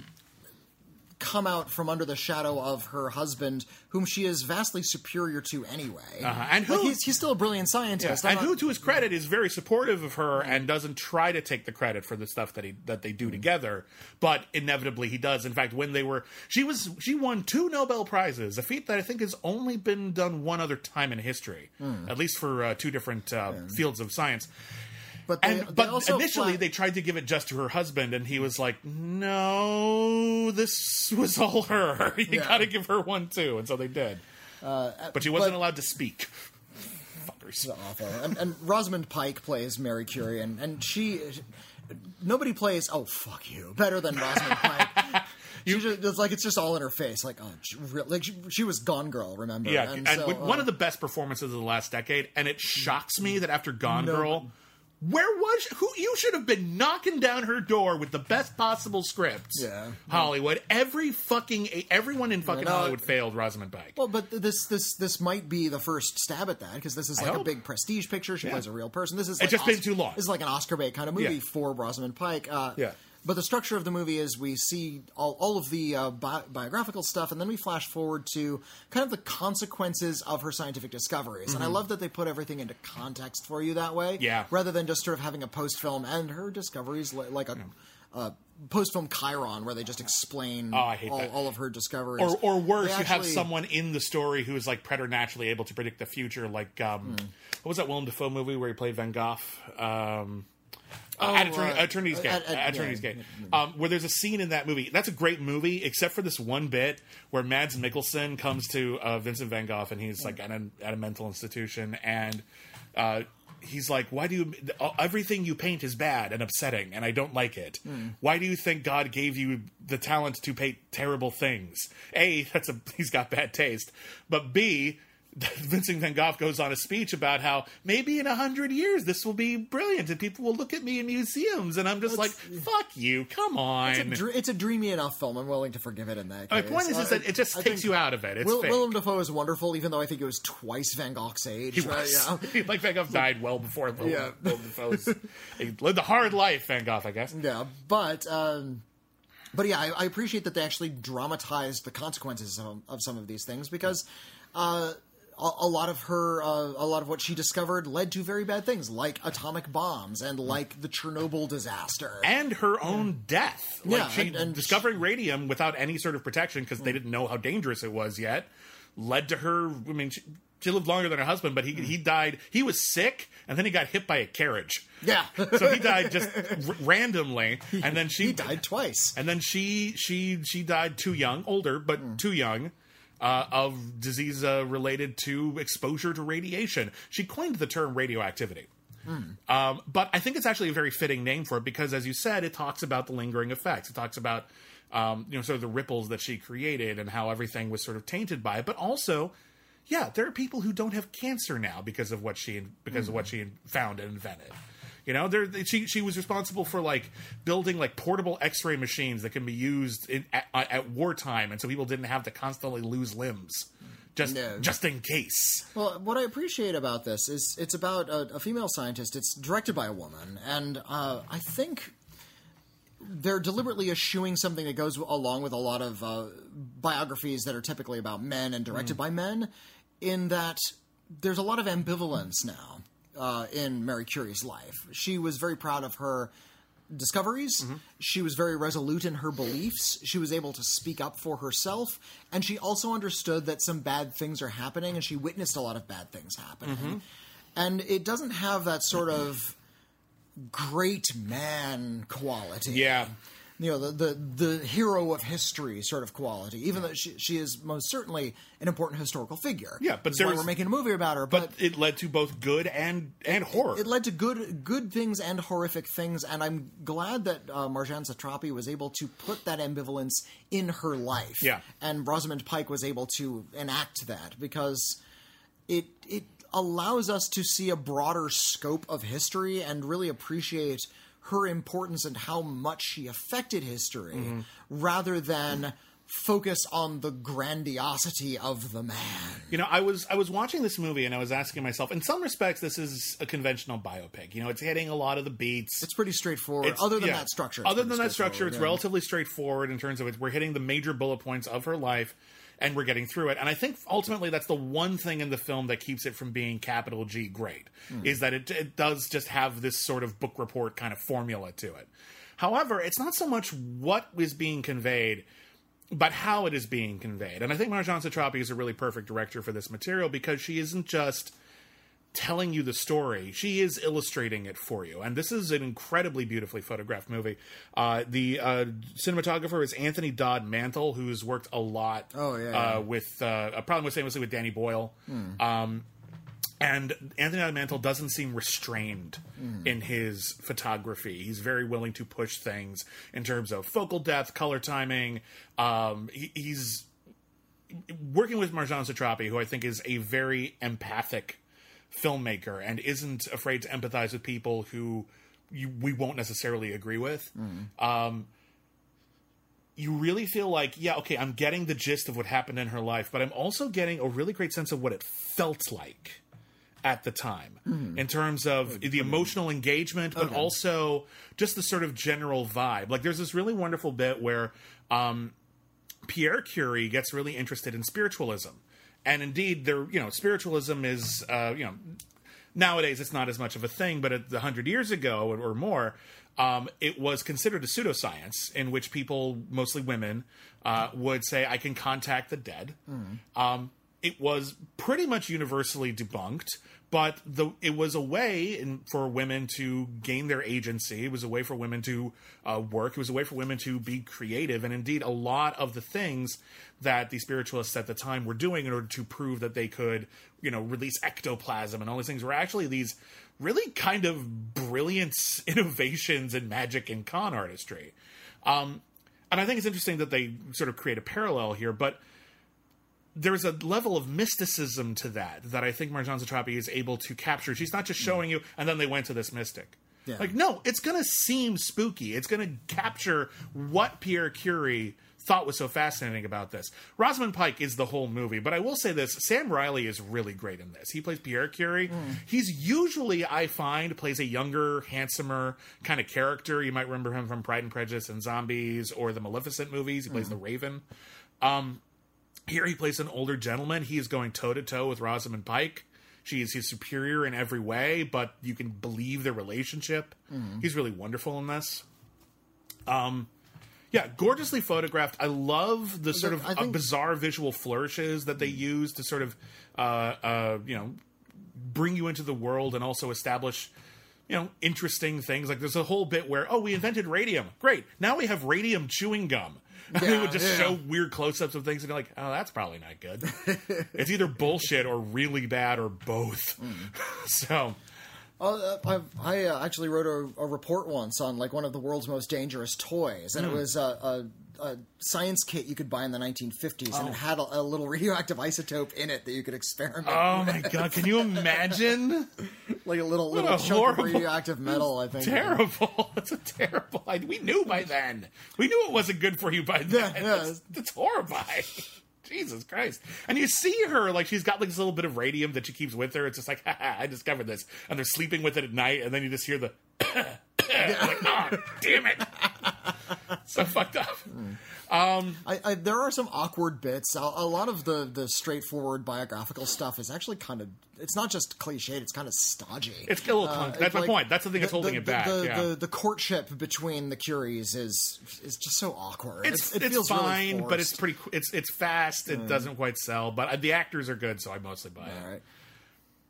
come out from under the shadow of her husband, whom she is vastly superior to anyway. Uh-huh. And Like, who- he's, he's still a brilliant scientist. I'm and not- who, to his credit, is very supportive of her and doesn't try to take the credit for the stuff that he that they do together. But inevitably, he does. In fact, when they were, she was she won two Nobel prizes, a feat that I think has only been done one other time in history, at least for uh, two different uh, fields of science. But they, And they but initially, they tried to give it just to her husband, and he was like, "No, this was all her. you Yeah. got to give her one too." And so they did. but she wasn't allowed to speak. Fuckers. awful. And, and Rosamund Pike plays Mary Curie, and, and she. Nobody plays oh fuck you better than Rosamund Pike. She just, it's like it's just all in her face. Like oh, she, like she, she was Gone Girl. Remember? Yeah, and, so, one uh, of the best performances of the last decade, and it shocks me that after Gone No. Girl, where was who? You should have been knocking down her door with the best possible scripts. Yeah. Hollywood. Every fucking everyone in fucking no, Hollywood failed Rosamund Pike. Well, but this this this might be the first stab at that because this is like a big prestige picture. She Yeah. plays a real person. This is It's like just been too long. This is like an Oscar bait kind of movie Yeah. for Rosamund Pike. Uh, Yeah. But the structure of the movie is we see all, all of the uh, bi- biographical stuff, and then we flash forward to kind of the consequences of her scientific discoveries. And I love that they put everything into context for you that way, Mm-hmm. Yeah. rather than just sort of having a post film and her discoveries li- like a. Uh, Post film Chyron, where they just explain Oh, all, all of her discoveries, or or worse, They you have someone in the story who is like preternaturally able to predict the future. Like, um, Hmm. what was that Willem Dafoe movie where he played Van Gogh? Um, Oh, at Eternity, uh, Eternity's Gate. at- at- Eternity's yeah. Gate. Um, where there's a scene in that movie. That's a great movie, except for this one bit where Mads Mikkelsen comes to uh, Vincent Van Gogh and he's like at a, at a mental institution and uh, he's like, "Why do you? Everything you paint is bad and upsetting, and I don't like it. Why do you think God gave you the talent to paint terrible things? A, that's a he's got bad taste, but B." Vincent Van Gogh goes on a speech about how maybe in a hundred years this will be brilliant and people will look at me in museums and I'm just like, fuck you, come on. It's a, dr- it's a dreamy enough film. I'm willing to forgive it in that My case. point is, is Uh, that it just I takes you out of it. It's Will, fake. Willem Dafoe is wonderful, even though I think it was twice Van Gogh's age. He right? was. Yeah. like Van Gogh died well before Willem, Yeah. Willem Dafoe's. he lived a hard life, Van Gogh, I guess. Yeah, but um, but yeah, I, I appreciate that they actually dramatized the consequences of, of some of these things because uh, a, a lot of her, uh, a lot of what she discovered led to very bad things, like atomic bombs and like the Chernobyl disaster. And her own death. Like Yeah, she and- and discovering radium without any sort of protection because they didn't know how dangerous it was yet led to her. I mean, she, she lived longer than her husband, but he he died. He was sick, and then he got hit by a carriage. yeah, So he died just r- randomly, and then she he died twice. And then she she she died too young, older but Hmm. too young, uh, of disease uh, related to exposure to radiation. She coined the term radioactivity. Hmm. Um, but I think it's actually a very fitting name for it because, as you said, it talks about the lingering effects. It talks about um, you know sort of the ripples that she created and how everything was sort of tainted by it. But also, yeah, there are people who don't have cancer now because of what she because of what she found and invented. You know, there she she was responsible for like building like portable X-ray machines that can be used in, at, at wartime, and so people didn't have to constantly lose limbs just No. just in case. Well, what I appreciate about this is it's about a, a female scientist. It's directed by a woman, and uh, I think they're deliberately eschewing something that goes along with a lot of uh, biographies that are typically about men and directed by men, in that there's a lot of ambivalence now uh, in Mary Curie's life. She was very proud of her discoveries. She was very resolute in her beliefs. She was able to speak up for herself. And she also understood that some bad things are happening, and she witnessed a lot of bad things happening. And it doesn't have that sort of great man quality. Yeah. You know, the, the, the hero of history sort of quality, even though she, she is most certainly an important historical figure. Yeah, but why there's- we're making a movie about her. But it led to both good and and horror. it led to good good things and horrific things, and I'm glad that uh, Marjane Satrapi was able to put that ambivalence in her life. Yeah. and Rosamund Pike was able to enact that because it it allows us to see a broader scope of history and really appreciate her importance and how much she affected history, Mm-hmm. rather than focus on the grandiosity of the man. You know, I was I was watching this movie and I was asking myself. In some respects, this is a conventional biopic. You know, it's hitting a lot of the beats. It's pretty straightforward. It's- other than yeah. that structure, Other than that structure, it's yeah. relatively straightforward in terms of it. We're hitting the major bullet points of her life, and we're getting through it. And I think ultimately that's the one thing in the film that keeps it from being capital G great Hmm. is that it it does just have this sort of book report kind of formula to it. However, it's not so much what is being conveyed but how it is being conveyed. And I think Marjane Satrapi is a really perfect director for this material because she isn't just telling you the story, she is illustrating it for you. And this is an incredibly beautifully photographed movie. Uh, the uh, cinematographer is Anthony Dod Mantle, who's worked a lot Oh, yeah, uh, with, uh, a problem with famously with Danny Boyle. Um, and Anthony Dod Mantle doesn't seem restrained in his photography. He's very willing to push things in terms of focal depth, color timing. Um, he, he's working with Marjane Satrapi, who I think is a very empathic filmmaker and isn't afraid to empathize with people who you, we won't necessarily agree with. Um, you really feel like, yeah, okay, I'm getting the gist of what happened in her life, but I'm also getting a really great sense of what it felt like at the time in terms of the emotional engagement, but also just the sort of general vibe. Like, there's this really wonderful bit where um, Pierre Curie gets really interested in spiritualism, and indeed, there, you know, spiritualism is, uh, you know, nowadays it's not as much of a thing, but a hundred years ago or, or more, um, it was considered a pseudoscience in which people, mostly women, uh, would say, "I can contact the dead." Um, it was pretty much universally debunked, but the it was a way in, for women to gain their agency. It was a way for women to uh, work. It was a way for women to be creative, and indeed, a lot of the things that the spiritualists at the time were doing in order to prove that they could, you know, release ectoplasm and all these things were actually these really kind of brilliant innovations in magic and con artistry. Um, and I think it's interesting that they sort of create a parallel here, but there's a level of mysticism to that that I think Marjane Satrapi is able to capture. She's not just showing you, and then they went to this mystic. Yeah. Like, no, it's going to seem spooky. It's going to capture what Pierre Curie thought was so fascinating about this. Rosamund Pike is the whole movie, but I will say this Sam Riley is really great in this. He plays Pierre Curie. He's usually, I find, plays a younger, handsomer kind of character. You might remember him from Pride and Prejudice and Zombies or the Maleficent movies. He plays the Raven. Um, here he plays an older gentleman. He is going toe to toe with Rosamund Pike. She is his superior in every way, but you can believe their relationship. He's really wonderful in this. Um, yeah, gorgeously photographed. I love the sort of uh, think- bizarre visual flourishes that they use to sort of, uh, uh, you know, bring you into the world and also establish, you know, interesting things. Like there's a whole bit where, oh, we invented radium. Great. Now we have radium chewing gum. And they would just yeah. show weird close-ups of things and you're like, oh, that's probably not good. it's either bullshit or really bad or both. so, Uh, I, I uh, actually wrote a, a report once on like one of the world's most dangerous toys, and it Hmm. was a, a, a science kit you could buy in the 1950s, Oh. and it oh. had a, a little radioactive isotope in it that you could experiment. oh with. my god, can you imagine? like a little What little a chunk of radioactive metal. I think. terrible. That's a terrible idea. We knew by then. We knew it wasn't good for you by then. Yeah, yeah. That's, that's horrifying. Jesus Christ. And you see her, like, she's got like this little bit of radium that she keeps with her. It's just like, I discovered this. And they're sleeping with it at night, and then you just hear the, like, oh, damn it. so fucked up. Hmm. Um, I, I, there are some awkward bits. A, a lot of the, the straightforward biographical stuff is actually kind of. It's not just cliched. It's kind of stodgy. It's a little uh, clunk. That's my like, point. That's the thing that's holding the, it back. The, yeah. the, the courtship between the Curies is is just so awkward. it's, it, it it's feels really fine, but it's pretty. It's it's fast. It mm. doesn't quite sell, but uh, the actors are good, so I mostly buy it. All right.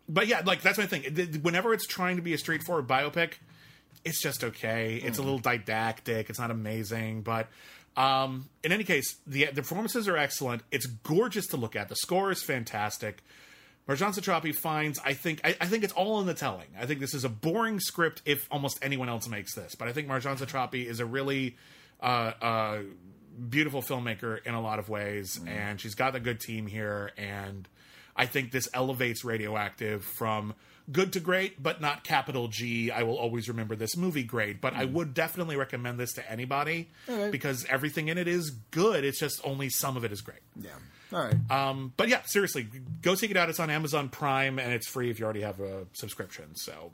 But yeah, like that's my thing. Whenever it's trying to be a straightforward biopic, it's just okay. It's a mm. little didactic. It's not amazing, but um, in any case, the the performances are excellent. It's gorgeous to look at. The score is fantastic. Marjane Satrapi finds, I think, I, I think it's all in the telling. I think this is a boring script if almost anyone else makes this, but I think Marjane Satrapi is a really uh, uh, beautiful filmmaker in a lot of ways, and she's got a good team here, and I think this elevates Radioactive from good to great, but not capital G. I will always remember this movie great, but I would definitely recommend this to anybody because everything in it is good. It's just only some of it is great. Yeah. All right. Um, but yeah, seriously, go check it out. It's on Amazon Prime and it's free if you already have a subscription. So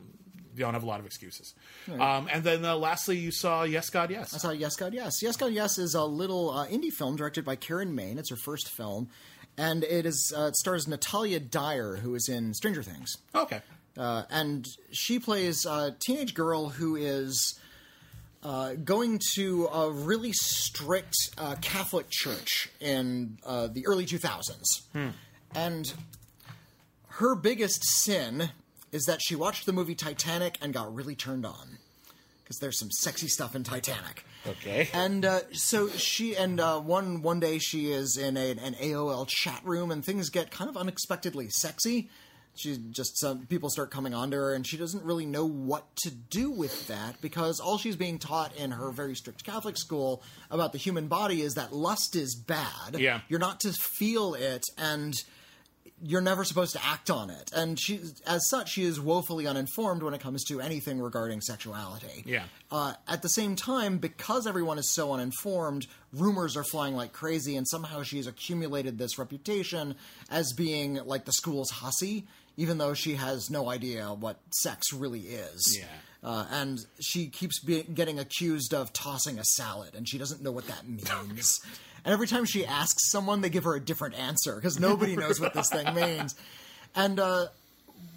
you don't have a lot of excuses. Um, and then uh, lastly, you saw Yes God Yes. I saw Yes God Yes. Yes God Yes is a little uh, indie film directed by Karen Maine. It's her first film, and it is uh, it stars Natalia Dyer, who is in Stranger Things, Okay. Uh, and she plays a teenage girl who is. Uh, going to a really strict uh, Catholic church in uh, the early 2000s. And her biggest sin is that she watched the movie Titanic and got really turned on. Because there's some sexy stuff in Titanic. Okay. And uh, so she and uh, one one day she is in a, an AOL chat room and things get kind of unexpectedly sexy. She just some people start coming onto her and she doesn't really know what to do with that because all she's being taught in her very strict Catholic school about the human body is that lust is bad. Yeah. You're not to feel it and you're never supposed to act on it. And she, as such, she is woefully uninformed when it comes to anything regarding sexuality. Yeah. Uh, at the same time, because everyone is so uninformed, rumors are flying like crazy, and somehow she's accumulated this reputation as being like the school's hussy, even though she has no idea what sex really is. Yeah. Uh, and she keeps be- getting accused of tossing a salad, and she doesn't know what that means. and every time she asks someone, they give her a different answer because nobody knows what this thing means. And uh,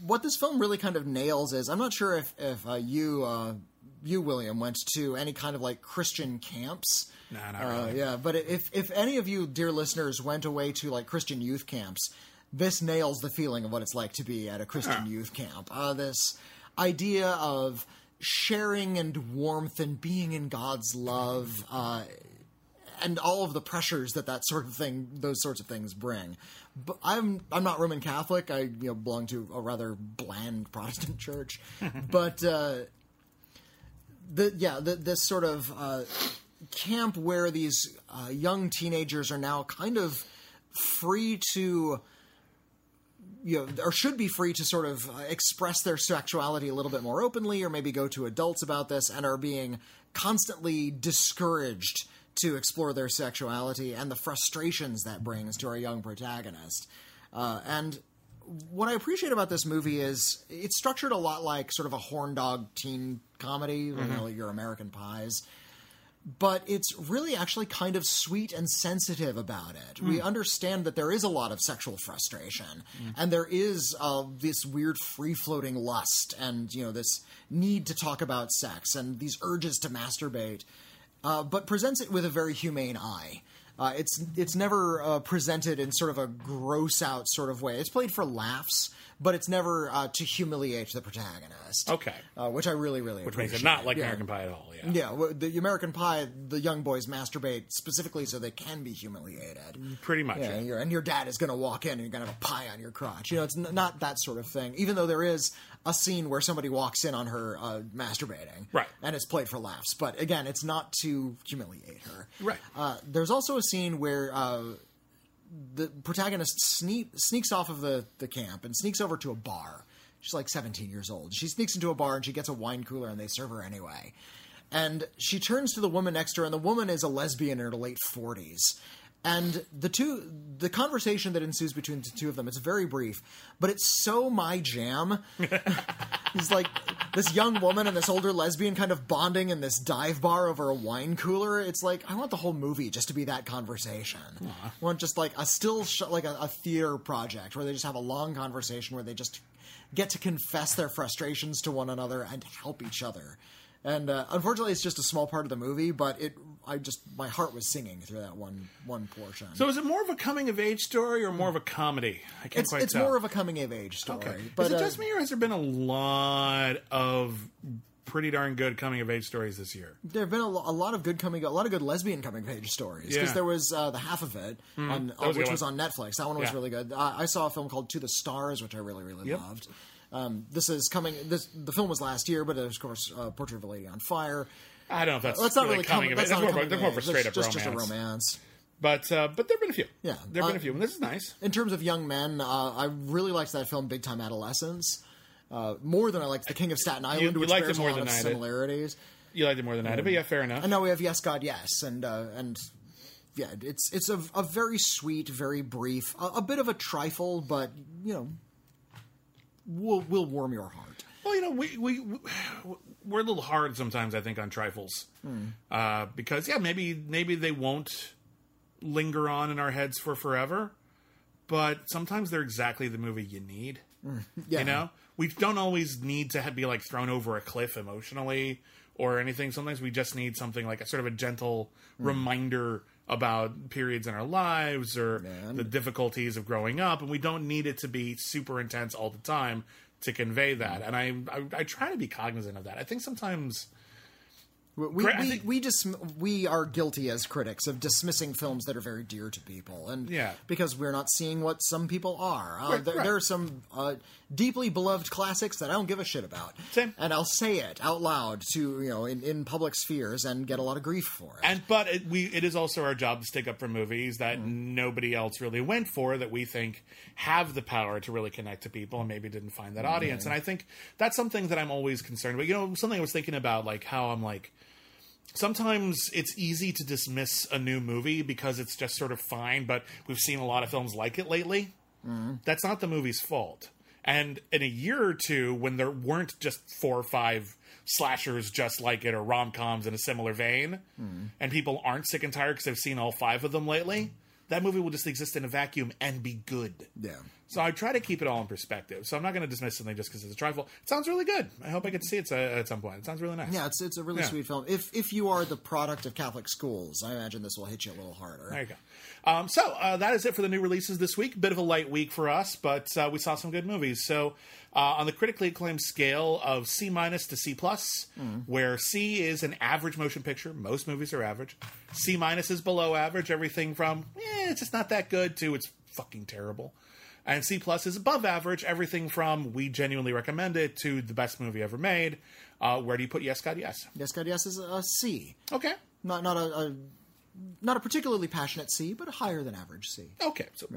what this film really kind of nails is I'm not sure if if uh, you uh, you William went to any kind of like Christian camps. Nah, not Uh, really. yeah, but if if any of you dear listeners went away to like Christian youth camps, this nails the feeling of what it's like to be at a Christian youth camp. Uh, this idea of sharing and warmth and being in God's love. Uh, and all of the pressures that that sort of thing, those sorts of things bring. But I'm I'm not Roman Catholic. I you know belong to a rather bland Protestant church, but uh, the yeah the, this sort of uh, camp where these uh, young teenagers are now kind of free to you know, or should be free to sort of uh, express their sexuality a little bit more openly, or maybe go to adults about this, and are being constantly discouraged to explore their sexuality and the frustrations that brings to our young protagonist. Uh, and what I appreciate about this movie is it's structured a lot like sort of a horn dog teen comedy, you know, your American Pies but it's really actually kind of sweet and sensitive about it. We understand that there is a lot of sexual frustration, and there is uh, this weird free floating lust, and you know this need to talk about sex and these urges to masturbate, uh, but presents it with a very humane eye. Uh, it's it's never uh, presented in sort of a gross out sort of way. It's played for laughs, but it's never uh, to humiliate the protagonist. Okay. uh, which I really really Which makes it not like Yeah. American Pie at all. Yeah. Yeah, well, the American Pie, the young boys masturbate specifically so they can be humiliated. Pretty much. Yeah, yeah. and, your and your dad is going to walk in and you're going to have a pie on your crotch. You know, it's n- not that sort of thing. Even though there is a scene where somebody walks in on her uh, masturbating, Right. and it's played for laughs. But again, it's not to humiliate her. Right. Uh, there's also a scene where uh, the protagonist sneak, sneaks off of the, the camp and sneaks over to a bar. She's like 17 years old. She sneaks into a bar and she gets a wine cooler and they serve her anyway. And she turns to the woman next to her, and the woman is a lesbian in her late 40s. And the two the conversation that ensues between the two of them it's very brief but it's so my jam. It's like this young woman and this older lesbian kind of bonding in this dive bar over a wine cooler. It's like i want the whole movie just to be that conversation. I want just like a still sh- like a, a theater project where they just have a long conversation where they just get to confess their frustrations to one another and help each other and uh, unfortunately it's just a small part of the movie but it i just my heart was singing through that one one portion So is it more of a coming of age story or more of a comedy? I can't it's, quite it's tell. more of a coming of age story okay. but is it uh, just me or has there been a lot of pretty darn good coming of age stories this year? there have been a, a lot of good coming, a lot of good lesbian coming of age stories. Because Yeah. there was uh, the half of it, on, uh, was which was on Netflix. That one was Yeah. really good. Uh, I saw a film called To the Stars, which I really, really Yep. loved. Um, this is coming. This the film was last year, but of course, uh, Portrait of a Lady on Fire. I don't know if that's, That's not really really coming coming. of age. That's That's, not more, a of a- that's coming more of straight up That's romance. just a romance. But uh, but there've been a few. Yeah. there've been Uh, a few, and this is nice. In terms of young men, uh, I really liked that film, Big Time Adolescence. Uh, more than I liked The King of Staten Island, you which liked it more a lot than of I did. similarities. You liked it more than I did, but yeah, fair enough. And now we have Yes God Yes, and uh, and yeah, it's it's a, a very sweet, very brief, a, a bit of a trifle, but you know, will will warm your heart. Well, you know, we we we're a little hard sometimes. I think on trifles hmm. uh, because yeah, maybe maybe they won't linger on in our heads for forever, but sometimes they're exactly the movie you need. Hmm. Yeah. You know, we don't always need to have, be like thrown over a cliff emotionally or anything. Sometimes we just need something like a sort of a gentle hmm. reminder about periods in our lives or Man. the difficulties of growing up, and we don't need it to be super intense all the time to convey that. Mm. And I, I, I try to be cognizant of that. I think sometimes. We we, I we, think- we dis- we are guilty as critics of dismissing films that are very dear to people, and Yeah. because we're not seeing what some people are. Uh, there, right. there are some uh, deeply beloved classics that I don't give a shit about, Same. and I'll say it out loud to you know in, in public spheres and get a lot of grief for it. And but it, we it is also our job to stick up for movies that nobody else really went for that we think have the power to really connect to people and maybe didn't find that audience. And I think that's something that I'm always concerned about. You know, something I was thinking about like how I'm like sometimes it's easy to dismiss a new movie because it's just sort of fine, but we've seen a lot of films like it lately. Mm-hmm. That's not the movie's fault. And in a year or two, when there weren't just four or five slashers just like it or rom coms in a similar vein, mm-hmm. and people aren't sick and tired because they've seen all five of them lately, mm-hmm. that movie will just exist in a vacuum and be good. yeah. So I try to keep it all in perspective. So I'm not going to dismiss something just because it's a trifle. It sounds really good. I hope I get to see it uh, at some point. It sounds really nice. Yeah, it's it's a really Yeah. sweet film. If if you are the product of Catholic schools, I imagine this will hit you a little harder. There you go. Um, so uh, that is it for the new releases this week. Bit of a light week for us, but uh, we saw some good movies. So uh, on the critically acclaimed scale of C minus to C plus, where C is an average motion picture, most movies are average. C minus is below average. Everything from eh, it's just not that good to it's fucking terrible. And C plus is above average. Everything from we genuinely recommend it to the best movie ever made. Uh, where do you put Yes God Yes? Yes, God, yes is a C. Okay. Not not a, a not a particularly passionate C, but a higher than average C. Okay, so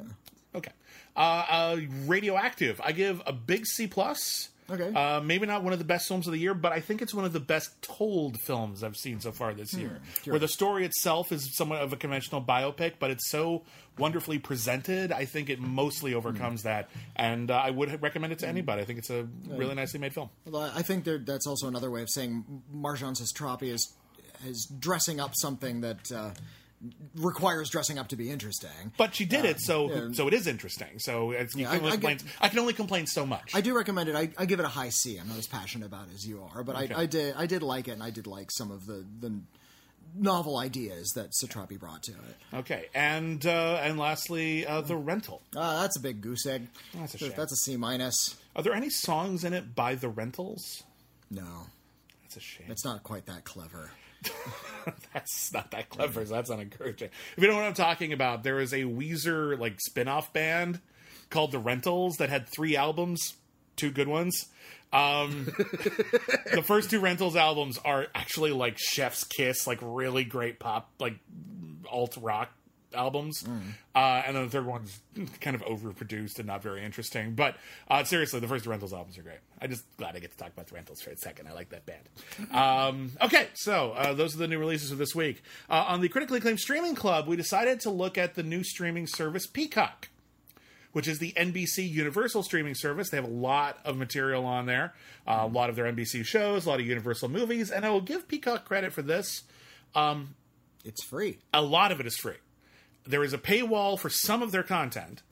okay. Uh, uh, Radioactive, I give a big C plus. Okay. Uh, maybe not one of the best films of the year, but I think it's one of the best told films I've seen so far this year. Where the story itself is somewhat of a conventional biopic, but it's so wonderfully presented. I think it mostly overcomes that, and uh, I would recommend it to anybody. I think it's a really nicely made film. Although I think there, that's also another way of saying Marjane Satrapi is is dressing up something that uh, requires dressing up to be interesting. But she did it, so yeah. so it is interesting. So it's, you Yeah, I- I get- I can only complain so much. I do recommend it. I, I give it a high C. I'm not as passionate about it as you are, but Okay. I, I did I did like it, and I did like some of the the novel ideas that Satrapi brought to it. okay, and uh, and lastly, uh, the rental. Uh, that's a big goose egg. That's a shame. That's a C minus. Are there any songs in it by the Rentals? No, That's a shame. it's not quite that clever. That's not that clever. So that's not encouraging. If you know what I'm talking about, there is a Weezer like spin-off band called the Rentals that had three albums, two good ones. Um, the first two Rentals albums are actually like Chef's Kiss, like really great pop, like alt rock albums, uh, and then the third one's kind of overproduced and not very interesting. But uh, seriously, the first Rentals albums are great. I'm just glad I get to talk about the Rentals for a second. I like that band. Um, okay, so uh, those are the new releases of this week. Uh, on the critically acclaimed streaming club, we decided to look at the new streaming service Peacock which is the NBC Universal streaming service. They have a lot of material on there, uh, a lot of their NBC shows, a lot of Universal movies, and I will give Peacock credit for this. It's free. A lot of it is free. There is a paywall for some of their content,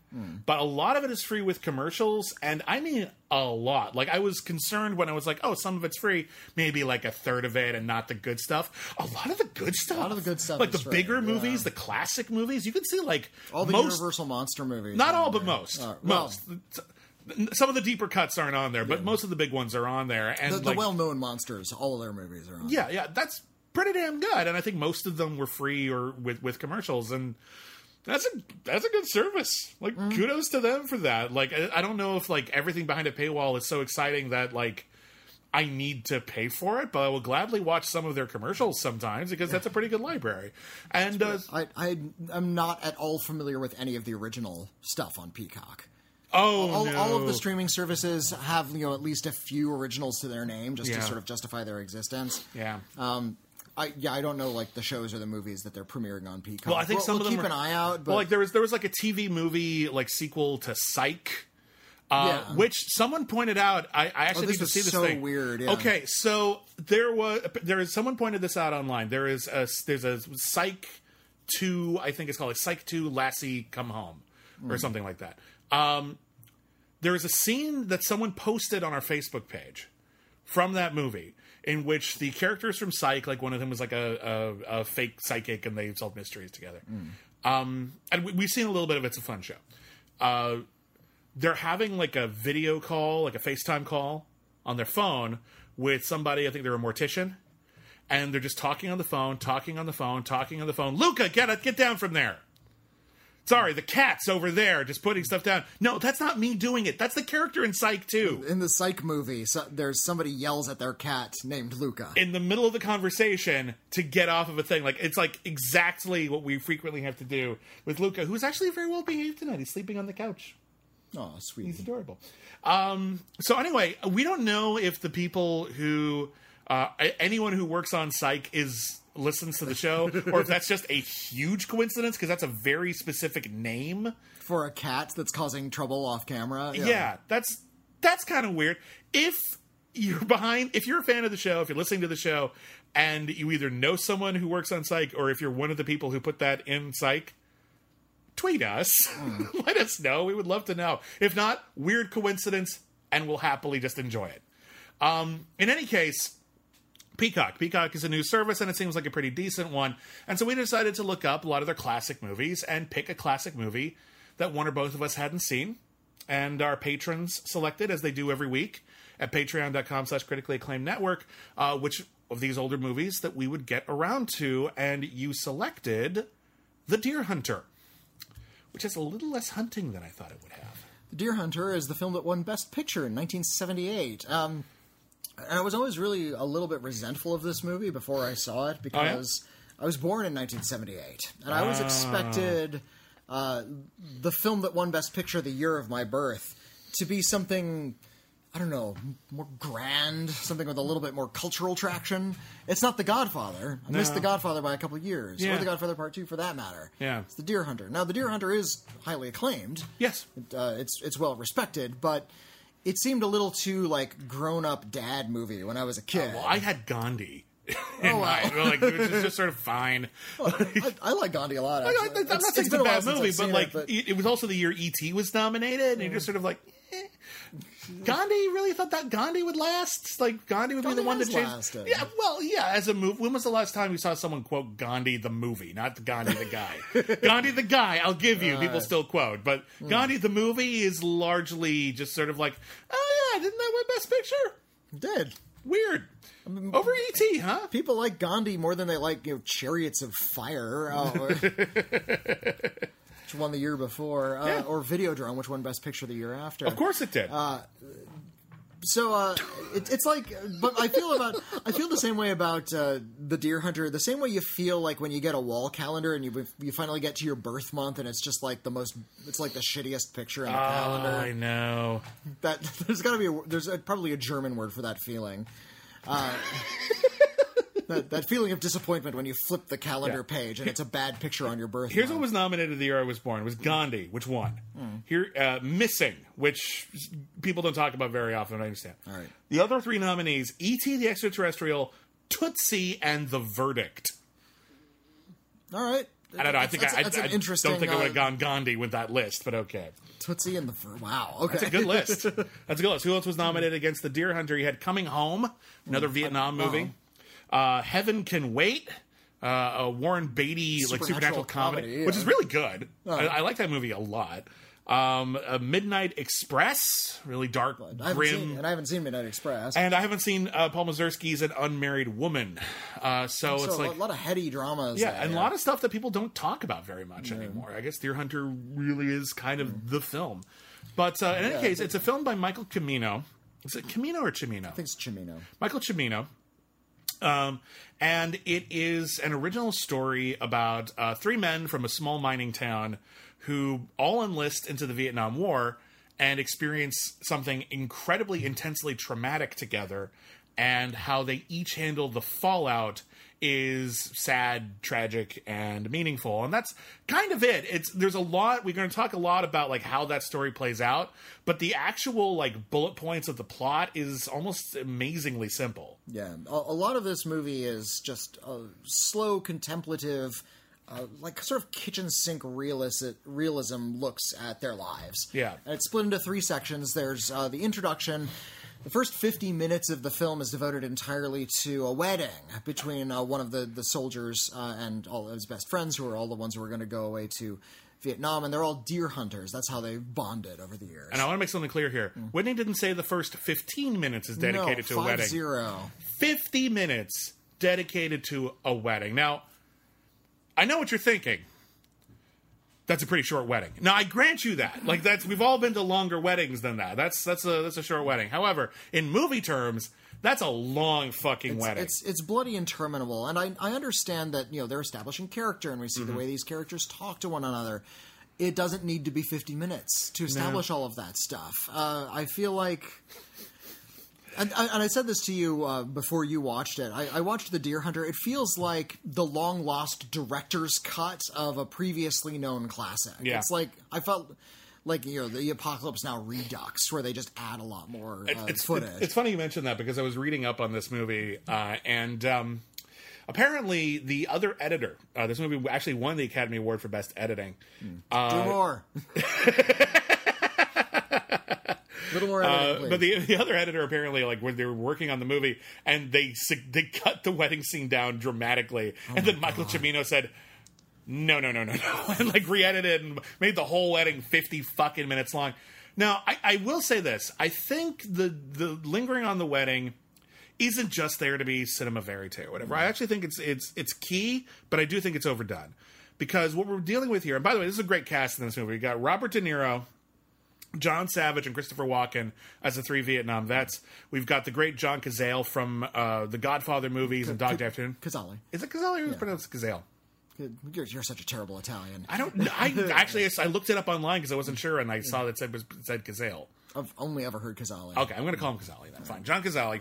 but a lot of it is free with commercials, and I mean a lot. Like I was concerned when I was like, "Oh, some of it's free, maybe like a third of it, and not the good stuff." A lot of the good stuff, a lot of the good stuff like the free, bigger yeah. movies, the classic movies. You can see like All the most Universal monster movies. not all, but most. Uh, well, most. Some of the deeper cuts aren't on there, but most of the big ones are on there. And the, the like, well-known monsters, all of their movies are on. yeah, yeah, that's pretty damn good. And I think most of them were free or with with commercials, and that's a that's a good service. Like Mm. kudos to them for that. Like I, I don't know if like everything behind a paywall is so exciting that like. I need to pay for it, but I will gladly watch some of their commercials sometimes because that's a pretty good library. And uh, I, I am not at all familiar with any of the original stuff on Peacock. oh, All, no. all of the streaming services have you know at least a few originals to their name just Yeah. to sort of justify their existence. yeah. Um, I yeah, I don't know like the shows or the movies that they're premiering on Peacock. Well, I think We'll- some we'll of them keep are- an eye out. But well, like there was there was like a TV movie like sequel to Psych. Uh, Yeah. Which someone pointed out. I, I actually Oh, need to see this so thing. weird, yeah. Okay, so there was there is someone pointed this out online. There is a there's a Psych two. I think it's called like Psych two Lassie Come Home Hmm. or something like that. Um, there is a scene that someone posted on our Facebook page from that movie in which the characters from Psych, like one of them was like a, a, a fake psychic and they solved mysteries together. Um, and we, we've seen a little bit of it. It's a fun show. Uh, they're having like a video call, like a FaceTime call on their phone with somebody. I think they're a mortician, and they're just talking on the phone, talking on the phone, talking on the phone. Luca, get get down from there. Sorry, the cat's over there, just putting stuff down. No, that's not me doing it. That's the character in Psych too. in the Psych movie, so, there's somebody yells at their cat named Luca. in the middle of the conversation to get off of a thing. Like it's like exactly what we frequently have to do with Luca, who's actually very well behaved tonight. He's sleeping on the couch. oh, sweet. He's adorable. Um, so anyway, we don't know if the people who uh, anyone who works on Psych is listens to the show, or if that's just a huge coincidence because that's a very specific name. For a cat that's causing trouble off camera. Yeah, that's that's kind of weird. If you're behind, if you're a fan of the show, if you're listening to the show, and you either know someone who works on Psych, or if you're one of the people who put that in Psych, tweet us. Let us know. We would love to know. If not, weird coincidence, and we'll happily just enjoy it. Um, in any case, Peacock. Peacock is a new service, and it seems like a pretty decent one. And so we decided to look up a lot of their classic movies and pick a classic movie that one or both of us hadn't seen. And our patrons selected, as they do every week, at patreon.com slash critically acclaimed network, uh, which of these older movies that we would get around to. And you selected The Deer Hunter, which has a little less hunting than I thought it would have. The Deer Hunter is the film that won Best Picture in 1978. Um, and I was always really a little bit resentful of this movie before I saw it because I was born in 1978, and I was expected uh, the film that won Best Picture the year of my birth to be something. I don't know, more grand, something with a little bit more cultural traction. It's not The Godfather. I missed The Godfather by a couple years, Yeah. or The Godfather Part Two, for that matter. Yeah. it's The Deer Hunter. Now, The Deer Hunter is highly acclaimed Yes. uh, it's it's well respected, but it seemed a little too like grown up dad movie when I was a uh, kid. Well, I had Gandhi. in Oh, wow. like, it was just sort of fine. I, I like Gandhi a lot. I, Actually. am not It's- saying it's, a bad movie, but like it, it, was also the year ET was nominated, and you're just hmm. sort of like. Gandhi really thought that Gandhi would last. Like Gandhi would Gandhi be the one to change. lasted. Yeah, well, yeah. As a movie, when was the last time you saw someone quote Gandhi the movie, not Gandhi the guy? Gandhi the guy, I'll give you. People still quote, but Hmm. Gandhi the movie is largely just sort of like, oh yeah, didn't that win Best Picture? did Weird. Over ET, huh? people like Gandhi more than they like you know Chariots of Fire, or- which won the year before, uh, Yeah. or Videodrome, which won Best Picture the year after. Of course it did. Uh, So uh, it, it's like, but I feel about I feel the same way about uh, the Deer Hunter. The same way you feel like when you get a wall calendar and you you finally get to your birth month and it's just like the most, it's like the shittiest picture in the calendar. I know. That there's got to be a, there's a, probably a German word for that feeling. Uh, that, that feeling of disappointment when you flip the calendar Yeah. page and it's a bad picture on your birth. Here's what was nominated the year I was born. Was Gandhi, which won. Here, uh, Missing, which people don't talk about very often. I understand. All right. The other three nominees: E.T. the Extraterrestrial, Tootsie, and The Verdict. All right. I don't know. I think that's, I, that's I, I don't think I would have uh, gone Gandhi with that list, but okay. Tootsie and the Fur. Wow. Okay. That's a good list. That's a good list. Who else was nominated against the Deer Hunter? You had Coming Home, another Vietnam movie. Uh, Heaven Can Wait, uh, a Warren Beatty like Supernatural supernatural comedy, comedy, yeah. which is really good. I, I like that movie a lot. Um, a Midnight Express, really dark, I grim. seen, and I haven't seen Midnight Express. and I haven't seen uh, Paul Mazursky's An Unmarried Woman. Uh, so, so it's a like lot of heady dramas. yeah, there. and a lot of stuff that people don't talk about very much anymore. I guess Deer Hunter really is kind of the film. But uh, in any case, it's a film by Michael Cimino. Is it Cimino or Cimino? I think it's Chimino. Michael Cimino. Um, and it is an original story about uh, three men from a small mining town who all enlist into the Vietnam War and experience something incredibly intensely traumatic together, and how they each handle the fallout is sad, tragic, and meaningful. And that's kind of it. It's there's a lot we're going to talk a lot about like how that story plays out, but the actual like bullet points of the plot is almost amazingly simple. Yeah, a, a lot of this movie is just a slow, contemplative, uh, like sort of kitchen sink realism, realism looks at their lives. Yeah. and it's split into three sections. There's uh, the introduction. The first 50 minutes of the film is devoted entirely to a wedding between uh, one of the, the soldiers uh, and all of his best friends, who are all the ones who are going to go away to Vietnam, and they're all deer hunters. That's how they bonded over the years. And I want to make something clear here. Whitney didn't say the first 15 minutes is dedicated no, to a wedding. Zero. 50 minutes dedicated to a wedding. Now, I know what you're thinking. That's a pretty short wedding. Now, I grant you that. Like that's we've all been to longer weddings than that. That's that's a that's a short wedding. However, in movie terms, that's a long fucking wedding. It's it's bloody interminable, and I I understand that you know they're establishing character, and we see Mm-hmm. the way these characters talk to one another. It doesn't need to be fifty minutes to establish all of that stuff. Uh, I feel like. And, I- and I said this to you uh, before you watched it. I, I watched The Deer Hunter. It feels like the long lost director's cut of a previously known classic. Yeah. It's like I felt like you know the Apocalypse Now Redux, where they just add a lot more uh, it's, footage. it's funny you mentioned that because I was reading up on this movie, uh, and um, apparently the other editor, uh, this movie actually won the Academy Award for Best Editing. Do more. little more editing, Uh, but the the other editor apparently like when they were working on the movie and they they cut the wedding scene down dramatically, and then Michael Cimino said. No, no, no, no, no, and like re-edited and made the whole wedding fifty fucking minutes long. Now, I, I will say this: I think the the lingering on the wedding isn't just there to be cinema verite or whatever. I actually think it's it's it's key, but I do think it's overdone because what we're dealing with here. And by the way, this is a great cast in this movie. We got Robert De Niro, John Savage and Christopher Walken as the three Vietnam vets. We've got the great John Cazale from uh, the Godfather movies and Dog Day Afternoon. Kazali. Is it Cazale or is it pronounced Cazale? You're, you're such a terrible Italian. I don't. I actually I looked it up online because I wasn't sure, and I saw that it said, said Cazale. I've only ever heard Kazali. Okay, I'm going to call him Cazale then. Fine, John Cazale.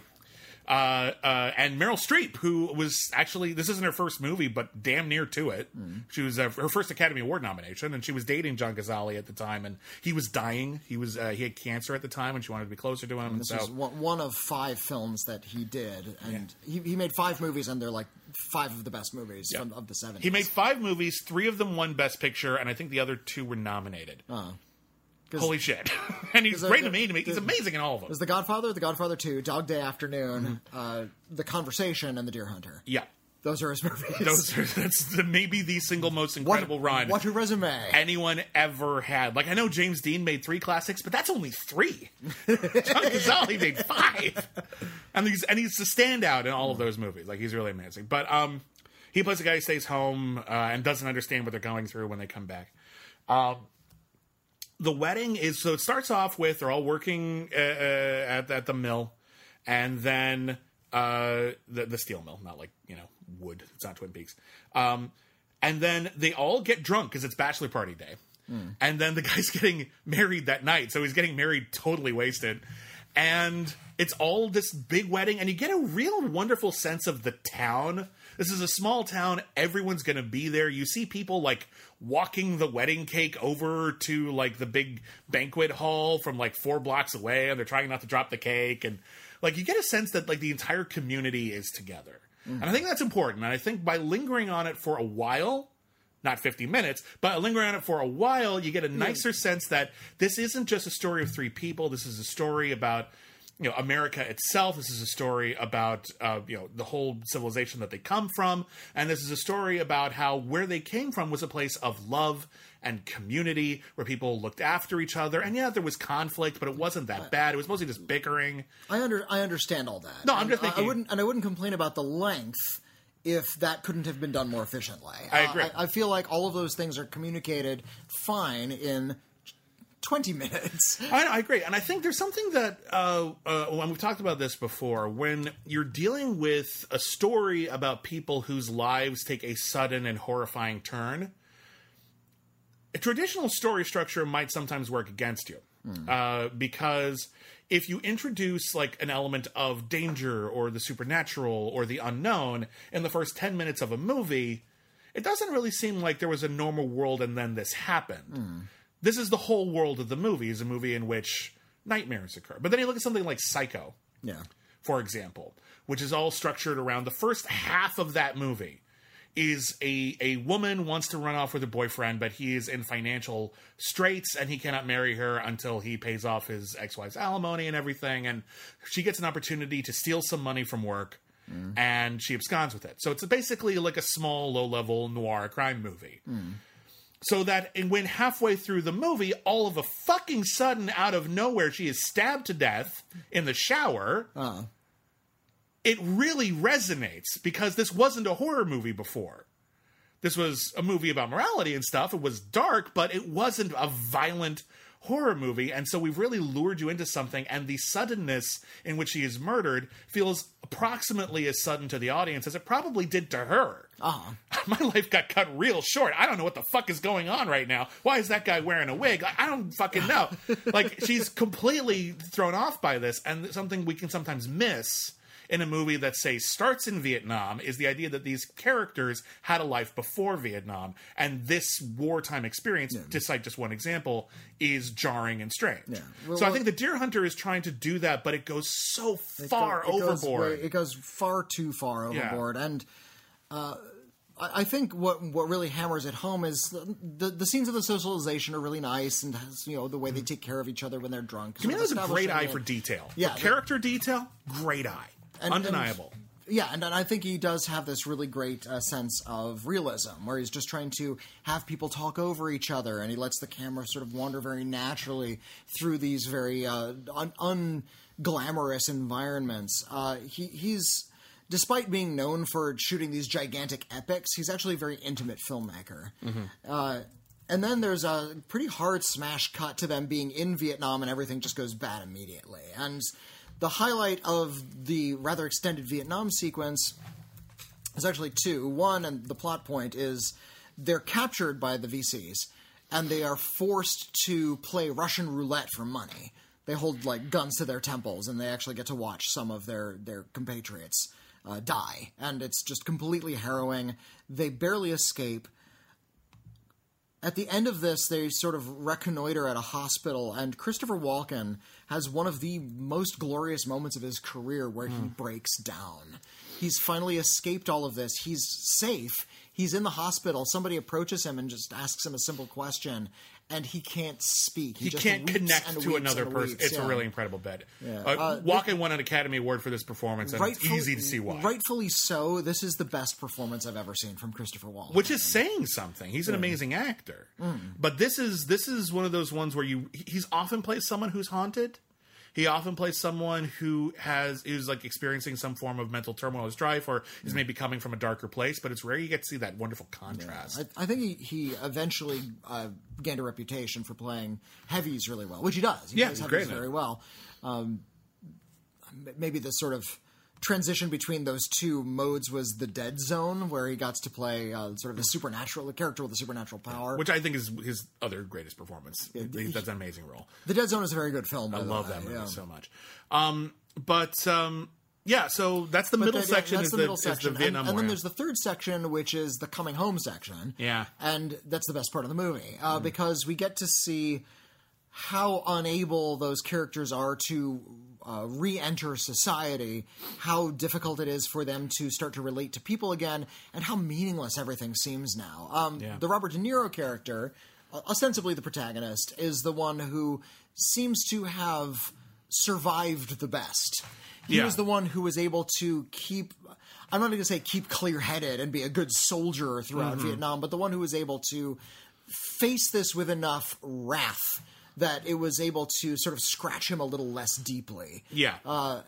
Uh, uh, and Meryl Streep, who was actually this isn't her first movie, but damn near to it. She was uh, her first Academy Award nomination, and she was dating John Cazale at the time, and he was dying. He was uh, he had cancer at the time, and she wanted to be closer to him. And This so was one, one of five films that he did, and he, he made five movies, and they're like five of the best movies from, of the 70s. he made five movies. Three of them won Best Picture, and I think the other two were nominated. Uh-huh. Holy shit! and he's great the- to me. He's amazing in all of them. There's The Godfather, The Godfather 2, Dog Day Afternoon, Mm-hmm. uh, The Conversation, and The Deer Hunter. yeah, Those are his movies. those are, that's the, maybe the single most what, incredible run. What a resume. anyone ever had. Like I know James Dean made three classics, but that's only three. John Cazale made five, and he's and he's the standout in all of those movies. Like he's really amazing. But um, he plays a guy who stays home uh, and doesn't understand what they're going through when they come back. Um, the wedding is so it starts off with they're all working uh, uh, at at the mill, and then uh, the the steel mill, not like you know wood. It's not Twin Peaks. Um, and then they all get drunk because it's bachelor party day. And then the guy's getting married that night, so he's getting married totally wasted. And it's all this big wedding, and you get a real wonderful sense of the town. This is a small town. Everyone's going to be there. You see people like walking the wedding cake over to like the big banquet hall from like four blocks away, and they're trying not to drop the cake. And like you get a sense that like the entire community is together. Mm-hmm. And I think that's important. And I think by lingering on it for a while, not 50 minutes, but lingering on it for a while, you get a nicer sense that this isn't just a story of three people. This is a story about you know America itself. This is a story about uh, you know the whole civilization that they come from, and this is a story about how where they came from was a place of love and community where people looked after each other. And yeah, there was conflict, but it wasn't that bad. It was mostly just bickering. I under I understand all that. No, I'm just thinking- I wouldn't and I wouldn't complain about the length if that couldn't have been done more efficiently. I Uh, agree. I, I feel like all of those things are communicated fine in twenty minutes. I, I agree, and I think there's something that uh, uh, when we've talked about this before. When you're dealing with a story about people whose lives take a sudden and horrifying turn, a traditional story structure might sometimes work against you. Uh, because if you introduce like an element of danger or the supernatural or the unknown in the first 10 minutes of a movie it doesn't really seem like there was a normal world and then this happened this is the whole world of the movie is a movie in which nightmares occur but then you look at something like psycho Yeah. for example, which is all structured around the first half of that movie is a a woman wants to run off with her boyfriend, but he is in financial straits and he cannot marry her until he pays off his ex-wife's alimony and everything. And she gets an opportunity to steal some money from work and she absconds with it. So it's basically like a small, low-level noir crime movie hmm. So that and when halfway through the movie, all of a fucking sudden, out of nowhere, she is stabbed to death in the shower. Uh-huh. It really resonates because this wasn't a horror movie before. This was a movie about morality and stuff. It was dark, but it wasn't a violent horror movie. And so we've really lured you into something, and the suddenness in which she is murdered feels approximately as sudden to the audience as it probably did to her. Uh-huh. My life got cut real short. I don't know what the fuck is going on right now. Why is that guy wearing a wig? I I don't fucking know. like, she's completely thrown off by this, and something we can sometimes miss in a movie that say starts in Vietnam is the idea that these characters had a life before Vietnam and this wartime experience to cite just one example is jarring and strange. Well, so I think the Deer Hunter is trying to do that but it goes so It far go- it overboard. way- it goes far too far Yeah. overboard, and uh, I think what what really hammers it home is the, the the scenes of the socialization are really nice, and has, you know the way they take care of each other when they're drunk. I mean, sort has a great eye establishing for detail. Yeah, For character detail, great eye. And- and- Undeniable. Yeah, and, and I think he does have this really great uh, sense of realism, where he's just trying to have people talk over each other, and he lets the camera sort of wander very naturally through these very uh, un- unglamorous environments. Uh, he, he's, despite being known for shooting these gigantic epics, he's actually a very intimate filmmaker. Uh, and then there's a pretty hard smash cut to them being in Vietnam, and everything just goes bad immediately. And the highlight of the rather extended Vietnam sequence is actually two. One, and the plot point is they're captured by the VCs, and they are forced to play Russian roulette for money. They hold like guns to their temples, and they actually get to watch some of their their compatriots uh, die, and it's just completely harrowing. They barely escape. At the end of this, they sort of reconnoiter at a hospital, and Christopher Walken has one of the most glorious moments of his career where he hmm. breaks down. He's finally escaped all of this. He's safe. He's in the hospital. Somebody approaches him and just asks him a simple question, and he can't speak. He just can't connect to another person. weeps, It's a really incredible bit. Yeah. Uh, Uh, Walken won an Academy Award for this performance, and it's easy to see why. Rightfully so. This is the best performance I've ever seen from Christopher Walken. which is saying something. He's an amazing actor, Mm. but this is this is one of those ones where you he's often plays someone who's haunted. He often plays someone who has is like experiencing some form of mental turmoil or strife, or is maybe coming from a darker place. But it's rare you get to see that wonderful contrast. I, I think he, he eventually uh, gained a reputation for playing heavies really well, which he does. He Yeah, plays he's heavies great very well. Um, maybe the sort of transition between those two modes was the Dead Zone, where he got to play uh, sort of the supernatural, the character with the supernatural power. which I think is his other greatest performance. He- That's an amazing role. the Dead Zone is a very good film. I love that movie yeah. so much. Um, but um, yeah, so that's the But middle that- yeah, section. that's is the the, middle is section, the Vietnam and, and then there's the third section, which is the coming home section. Yeah. and that's the best part of the movie Mm. uh, because we get to see how unable those characters are to uh, re-enter society, how difficult it is for them to start to relate to people again, and how meaningless everything seems now. Um, Yeah. The Robert De Niro character, uh, ostensibly the protagonist, is the one who seems to have survived the best. He Yeah. was the one who was able to keep. I'm not going to say keep clear-headed and be a good soldier throughout Mm-hmm. Vietnam, but the one who was able to face this with enough wrath that it was able to sort of scratch him a little less deeply. yeah. uh,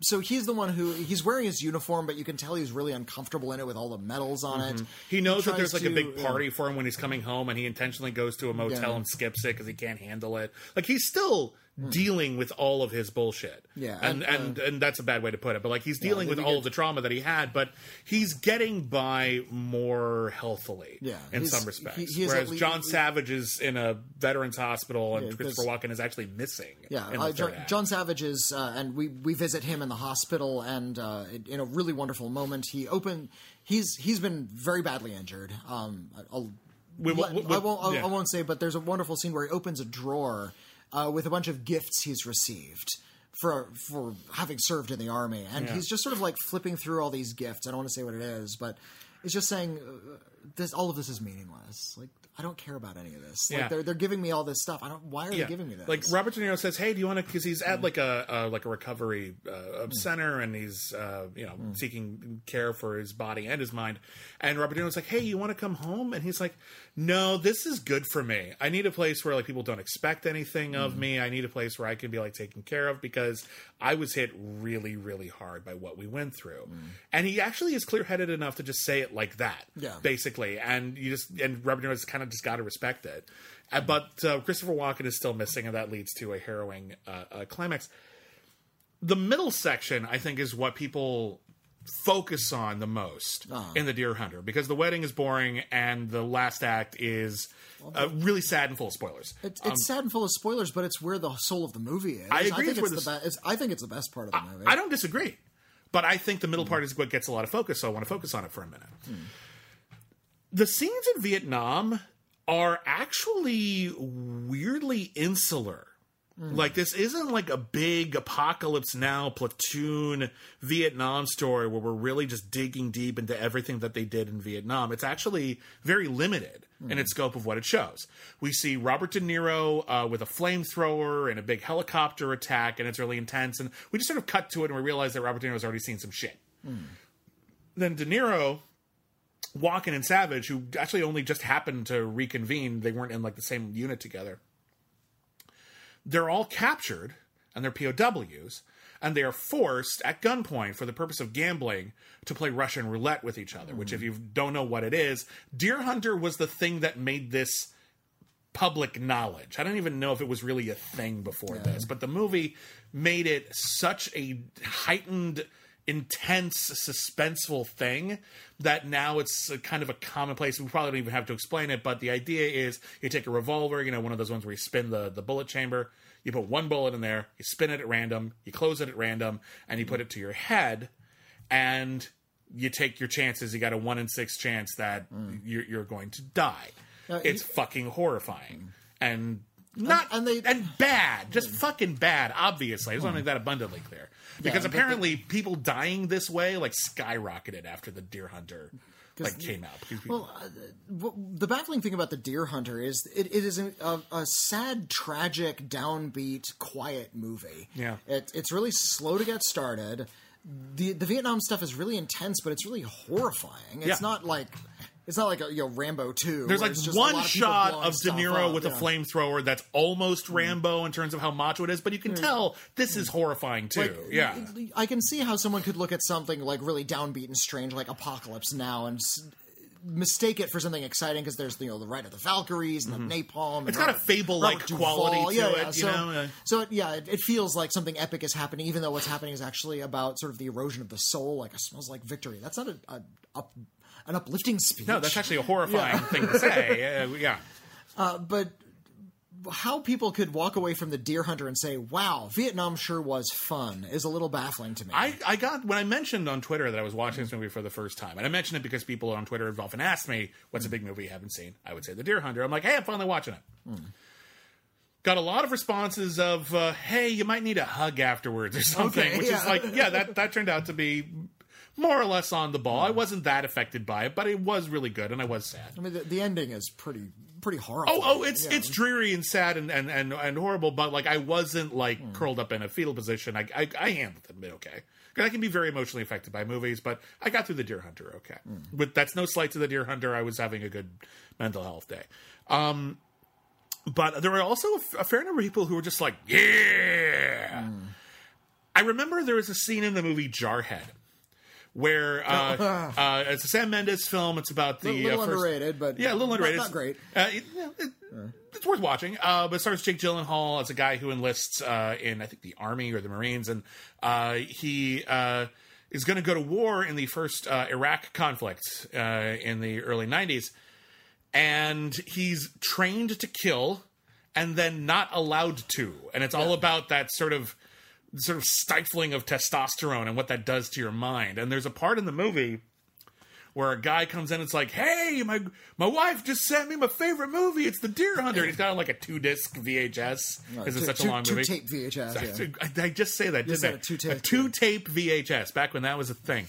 So he's the one who he's wearing his uniform, but you can tell he's really uncomfortable in it with all the medals on it. Mm-hmm. he knows that there's like a big party for him when he's coming home, and he intentionally goes to a motel Yeah. and skips it because he can't handle it. Like he's still dealing with all of his bullshit. Hmm. Yeah, and and, and and that's a bad way to put it. But like he's dealing then with all of the trauma that he had, but he's getting by more healthily. Yeah, in some respects. he- he Whereas at lea- John Savage is in a veterans hospital, and Yeah, Christopher Walken is actually missing. Yeah, uh, John. John Savage is, uh, and we we visit him in the hospital, and uh, in a really wonderful moment, he opened. He's he's been very badly injured. Um, I'll, We- we- we- I won't. Yeah. I won't say, but there's a wonderful scene where he opens a drawer uh, with a bunch of gifts he's received for for having served in the army, and Yeah. he's just sort of like flipping through all these gifts. I don't want to say what it is, but it's just saying uh, this. All of this is meaningless. Like I don't care about any of this. Like Yeah. they're they're giving me all this stuff. I don't. Why are they giving me this? Like Robert De Niro says, "Hey, do you want to?" Because he's at mm. like a, a like a recovery uh, mm. center, and he's uh, you know mm. seeking care for his body and his mind. And Robert De Niro's like, "Hey, you want to come home?" And he's like, "No, this is good for me. I need a place where like people don't expect anything of me. I need a place where I can be like taken care of because I was hit really, really hard by what we went through." And he actually is clear headed enough to just say it like that, Yeah. basically. And you just and Robert De Niro's kind of just got to respect it. Uh, but uh, Christopher Walken is still missing, and that leads to a harrowing uh, uh, climax. The middle section, I think, is what people focus on the most Uh-huh. in the Deer Hunter because the wedding is boring and the last act is uh, really sad and full of spoilers. It's, it's sad and full of spoilers, but it's where the soul of the movie is. Um, I agree think it's it's the the- be- I think it's the best part of the movie. I don't disagree, but I think the middle part is what gets a lot of focus, so I want to focus on it for a minute. The scenes in Vietnam are actually weirdly insular. Hmm. Like this isn't like a big apocalypse now platoon Vietnam story where we're really just digging deep into everything that they did in Vietnam. It's actually very limited in hmm. its scope of what it shows. We see Robert De Niro uh, with a flamethrower and a big helicopter attack, and it's really intense. And we just sort of cut to it and we realize that Robert De Niro's already seen some shit. Hmm. Then De Niro Walken and Savage, who actually only just happened to reconvene, they weren't in like the same unit together. They're all captured and they're POWs, and they are forced at gunpoint for the purpose of gambling to play Russian roulette with each other. Which, if you don't know what it is, Deer Hunter was the thing that made this public knowledge. I don't even know if it was really a thing before this, but the movie made it such a heightened, intense, suspenseful thing that now it's kind of a commonplace. We probably don't even have to explain it, but the idea is you take a revolver, you know, one of those ones where you spin the, the bullet chamber, you put one bullet in there, you spin it at random, you close it at random, and you put it to your head, and you take your chances. You got a one in six chance that you're, you're going to die. Uh, it's fucking horrifying and not and they- and bad, just fucking bad. Obviously, I just want to make that abundantly clear because but the- apparently people dying this way like skyrocketed after the Deer Hunter like came out. Because people- Well, uh, w- the baffling thing about the Deer Hunter is it, it is a, a, a sad, tragic, downbeat, quiet movie. Yeah. it, it's really slow to get started. the the Vietnam stuff is really intense, but it's really horrifying. It's Yeah. not like it's not like a, you know Rambo two. There's like one of shot of De Niro with yeah. a flamethrower that's almost Mm. Rambo in terms of how macho it is, but you can tell this is horrifying too. Like, yeah. I can see how someone could look at something like really downbeat and strange, like Apocalypse Now, and mistake it for something exciting because there's you know the Ride of the Valkyries and the napalm. Mm-hmm. It's and got a Fable-like Robert quality yeah, it, yeah. you so, know? Uh, So yeah, it, it feels like something epic is happening, even though what's happening is actually about sort of the erosion of the soul. Like it smells like victory. That's not a, a, up an uplifting speech. No, that's actually a horrifying thing to say. Uh, yeah. but how people could walk away from the Deer Hunter and say, "Wow, Vietnam sure was fun," is a little baffling to me. I, I got when I mentioned on Twitter that I was watching this movie for the first time, and I mentioned it because people on Twitter have often asked me, "What's a big movie you haven't seen?" I would say The Deer Hunter. I'm like, "Hey, I'm finally watching it." Got a lot of responses of, uh, "Hey, you might need a hug afterwards" or something, Okay, which is like, yeah, that that turned out to be more or less on the ball. I wasn't that affected by it, but it was really good, and I was sad. I mean, the, the ending is pretty pretty horrible. Oh, oh, it's Yeah. it's dreary and sad and, and, and, and horrible, but like I wasn't like Hmm. curled up in a fetal position. I I, I handled it okay. I can be very emotionally affected by movies, but I got through the Deer Hunter okay. But that's no slight to the Deer Hunter. I was having a good mental health day. Um, but there were also a, fair number of people who were just like, yeah. Hmm. I remember there was a scene in the movie Jarhead. Where uh, uh, it's a Sam Mendes film. It's about the A little uh, first, underrated, but yeah, a little not- underrated. not great. Uh, it- it- It's worth watching. Uh, but it stars Jake Gyllenhaal as a guy who enlists uh, in I think the army or the Marines, and uh, he uh, is going to go to war in the first uh, Iraq conflict uh, in the early '90s, and he's trained to kill and then not allowed to, and it's all about that sort of sort of stifling of testosterone and what that does to your mind. And there's a part in the movie where a guy comes in and it's like, "Hey, my my wife just sent me my favorite movie. It's The Deer Hunter." And he's got like a two disc VHS because it's two- such a two- long two movie. tape VHS, yeah. I, I just say that, didn't I? a two-tape, two tape VHS back when that was a thing.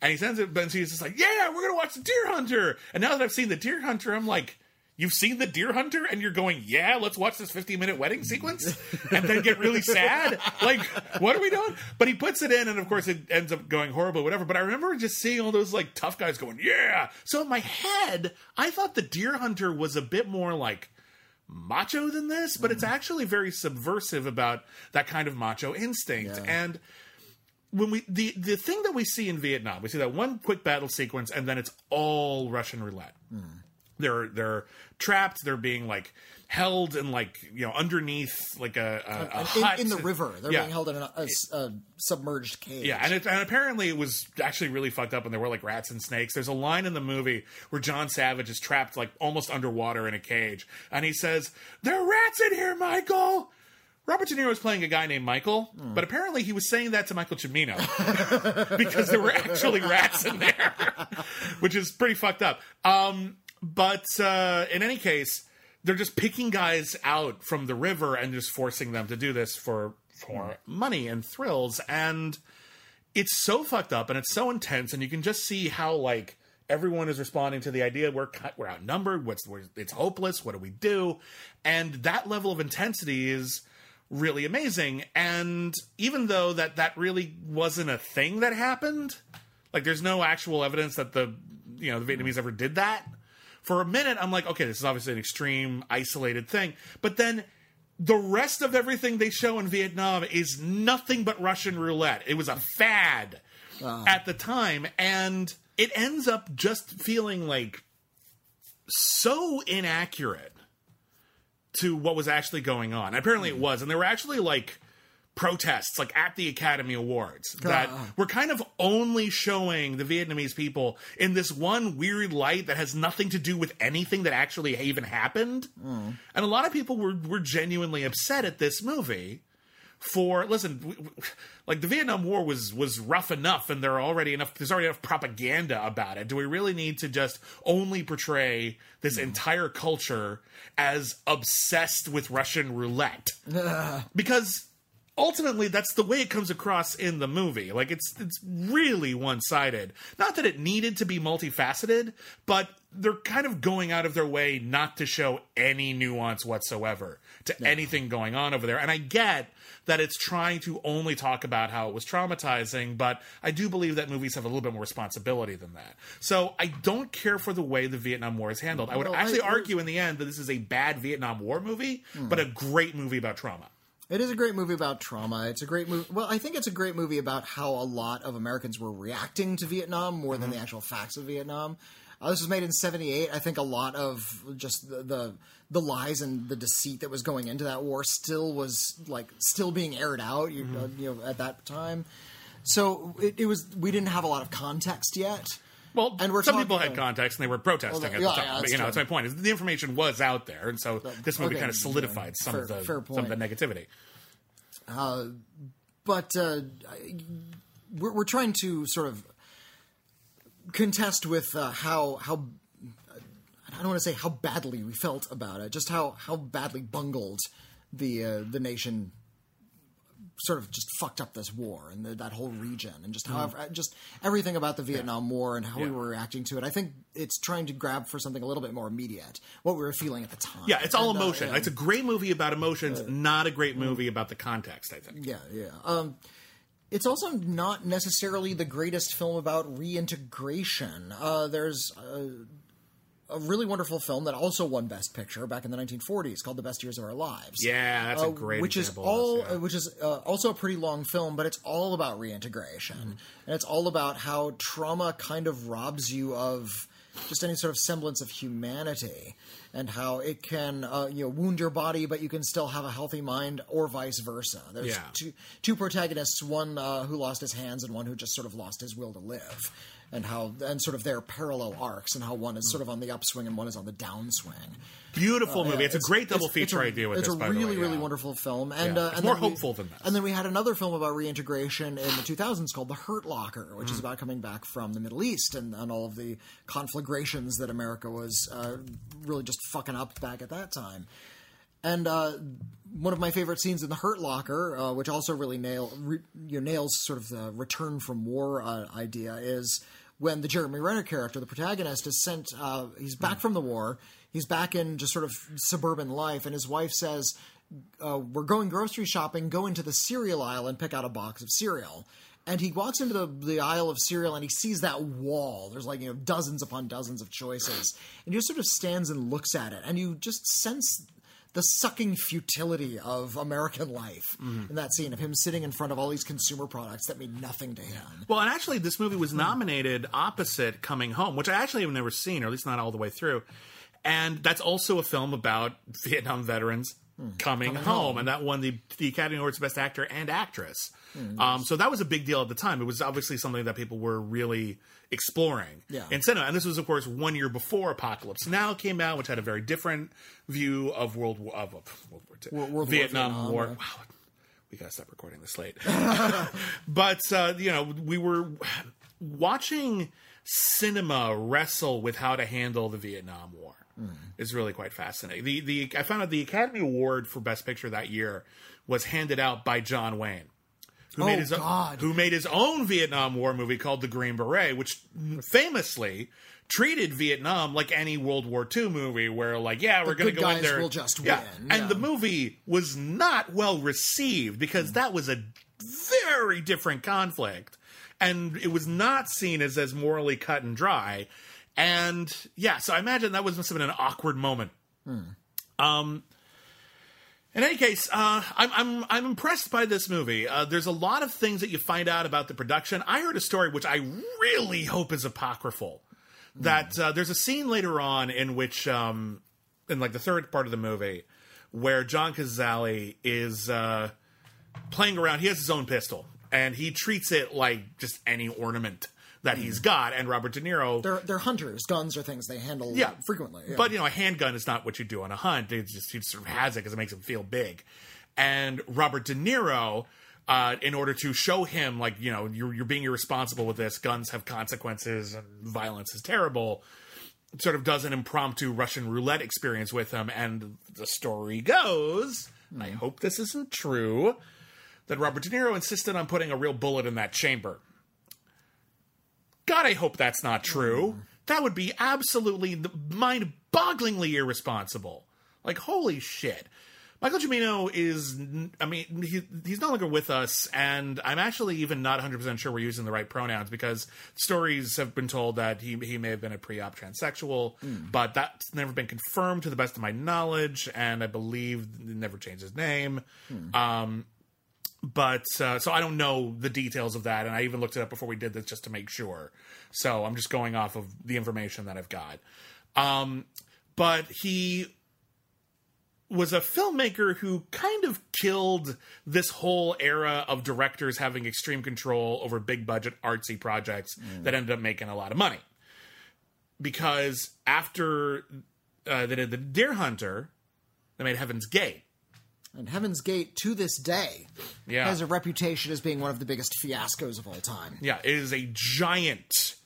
And he sends it, but he's just like, "Yeah, we're gonna watch The Deer Hunter." And now that I've seen The Deer Hunter, I'm like. You've seen the Deer Hunter, and you're going, "Yeah, let's watch this 15 minute wedding sequence," and then get really sad. Like, what are we doing? But he puts it in, and of course, it ends up going horrible, whatever. But I remember just seeing all those like tough guys going, "Yeah." So in my head, I thought the Deer Hunter was a bit more like macho than this, but it's mm. actually very subversive about that kind of macho instinct. And when we the the thing that we see in Vietnam, we see that one quick battle sequence, and then it's all Russian roulette. Mm. They're they're trapped. They're being like held in like you know underneath like a, a, a And hut in, in the river. They're Yeah. being held in a submerged cage. Yeah, and, it, and apparently it was actually really fucked up, and there were like rats and snakes. There's a line in the movie where John Savage is trapped like almost underwater in a cage, and he says, "There are rats in here, Michael." Robert De Niro was playing a guy named Michael, but apparently he was saying that to Michael Cimino because there were actually rats in there, which is pretty fucked up. Um, but uh, in any case, they're just picking guys out from the river and just forcing them to do this for for money and thrills. And it's so fucked up and it's so intense. And you can just see how like everyone is responding to the idea. We're cut, we're outnumbered. What's we're, it's hopeless. What do we do? And that level of intensity is really amazing. And even though that that really wasn't a thing that happened like there's no actual evidence that the you know the vietnamese ever did that for a minute i'm like okay this is obviously an extreme isolated thing but then the rest of everything they show in Vietnam is nothing but Russian roulette. It was a fad ah. at the time, and it ends up just feeling like so inaccurate to what was actually going on. Apparently, it hmm. was, and there were actually like protests like at the Academy Awards that were kind of only showing the Vietnamese people in this one weird light that has nothing to do with anything that actually even happened. Hmm. And a lot of people were were genuinely upset at this movie for listen like the Vietnam War was was rough enough and there are already enough there's already enough propaganda about it. Do we really need to just only portray this hmm. entire culture as obsessed with Russian roulette? Because ultimately that's the way it comes across in the movie like it's it's really one-sided not that it needed to be multifaceted but they're kind of going out of their way not to show any nuance whatsoever to anything going on over there. And I get that it's trying to only talk about how it was traumatizing, but I do believe that movies have a little bit more responsibility than that. So I don't care for the way the Vietnam War is handled. I would Well, actually I- argue in the end that this is a bad Vietnam War movie, hmm. but a great movie about trauma. It is a great movie about trauma. It's a great movie. Well, I think it's a great movie about how a lot of Americans were reacting to Vietnam more than the actual facts of Vietnam. Uh, this was made in '78. I think a lot of just the, the the lies and the deceit that was going into that war still was like still being aired out. You, uh, you know, at that time. So it, it was. We didn't have a lot of context yet. Well, And we're some talking people had context and they were protesting Well, at yeah, the time. yeah, but, you know, true. that's my point. Is the information was out there, and so this movie okay, kind of solidified yeah, some fair- of the some of the negativity. but uh, we're, we're trying to sort of contest with uh, how how I don't want to say how badly we felt about it, just how how badly bungled the uh, the nation sort of just fucked up this war and the, that whole region and just how just everything about the Vietnam War and how we were reacting to it. I think it's trying to grab for something a little bit more immediate, what we were feeling at the time. Yeah, it's all And, uh, emotion. yeah. It's a great movie about emotions, not a great movie about the context. I think. Yeah, yeah. Um, it's also not necessarily the greatest film about reintegration. Uh, there's a, a really wonderful film that also won Best Picture back in the 1940s called The Best Years of Our Lives. Yeah, that's a Uh, great which is all, this, yeah. which is uh, also a pretty long film, but it's all about reintegration, Mm-hmm. and it's all about how trauma kind of robs you of just any sort of semblance of humanity, and how it can uh, you know wound your body, but you can still have a healthy mind, or vice versa. There's Yeah. two two protagonists, one uh, who lost his hands and one who just sort of lost his will to live. And how, and sort of their parallel arcs, and how one is sort of on the upswing and one is on the downswing. Beautiful Uh, movie. yeah, it's, a great double it's- it's feature a- idea with it's this. a by really, the way, really yeah. wonderful film, and Yeah, uh, it's and more then we- hopeful than this. And then we had another film about reintegration in the 2000s called The Hurt Locker, which Mm. is about coming back from the Middle East and, and all of the conflagrations that America was uh, really just fucking up back at that time. And uh, one of my favorite scenes in The Hurt Locker, uh, which also really nail re, you know, nails sort of the return from war uh, idea, is when the Jeremy Renner character, the protagonist, is sent. Uh, he's back from the war. He's back in just sort of suburban life, and his wife says, uh, "We're going grocery shopping. Go into the cereal aisle and pick out a box of cereal." And he walks into the, the aisle of cereal and he sees that wall. There's like you know dozens upon dozens of choices, and he just sort of stands and looks at it, and you just sense the sucking futility of American life in that scene of him sitting in front of all these consumer products that mean nothing to him. Well, and actually, this movie was nominated opposite Coming Home, which I actually have never seen, or at least not all the way through. And that's also a film about Vietnam veterans Hmm. coming, home. and that won the, the Academy Awards Best Actor and Actress. Hmm. Um, so that was a big deal at the time. It was obviously something that people were really exploring Yeah. in cinema. And this was, of course, one year before Apocalypse Now came out, which had a very different view of World War of of World War II, World War Vietnam Vietnam, War. Wow, we gotta stop recording this late. but uh, you know, we were watching cinema wrestle with how to handle the Vietnam War. Is really quite fascinating. The the I found out the Academy Award for Best Picture that year was handed out by John Wayne. Who Oh, made his God. who made his own Vietnam War movie called The Green Beret, which famously treated Vietnam like any World War II movie, where like, yeah, we're going to go in there, will just yeah. win, And yeah. the movie was not well received because that was a very different conflict, and it was not seen as as morally cut and dry. And yeah, so I imagine that was must have been an awkward moment. Um, in any case, uh, I'm I'm I'm impressed by this movie. Uh, there's a lot of things that you find out about the production. I heard a story which I really hope is apocryphal. That uh, there's a scene later on in which, um, in like the third part of the movie, where John Cazale is uh, playing around. He has his own pistol, and he treats it like just any ornament that he's got. And Robert De Niro They're they're hunters. Guns are things they handle yeah, frequently. yeah. But you know, a handgun is not what you do on a hunt. It's just he just sort of has it because it makes him feel big. And Robert De Niro, uh, in order to show him like you know you're you're being irresponsible with this, guns have consequences and violence is terrible. Sort of does an impromptu Russian roulette experience with him, and the story goes. and I hope this isn't true. That Robert De Niro insisted on putting a real bullet in that chamber. God, I hope that's not true. That would be absolutely mind bogglingly irresponsible. Like, holy shit. Michael Cimino is, I mean, he, he's no longer with us, and I'm actually even not 100% sure we're using the right pronouns because stories have been told that he, he may have been a pre op transsexual, but that's never been confirmed to the best of my knowledge, and I believe he never changed his name. Um, but uh, so I don't know the details of that, and I even looked it up before we did this just to make sure. So I'm just going off of the information that I've got. Um, but he was a filmmaker who kind of killed this whole era of directors having extreme control over big budget artsy projects that ended up making a lot of money. Because after uh, they did the Deer Hunter, they made Heaven's Gate. And Heaven's Gate, to this day, Yeah. has a reputation as being one of the biggest fiascos of all time. Yeah, it is a giant,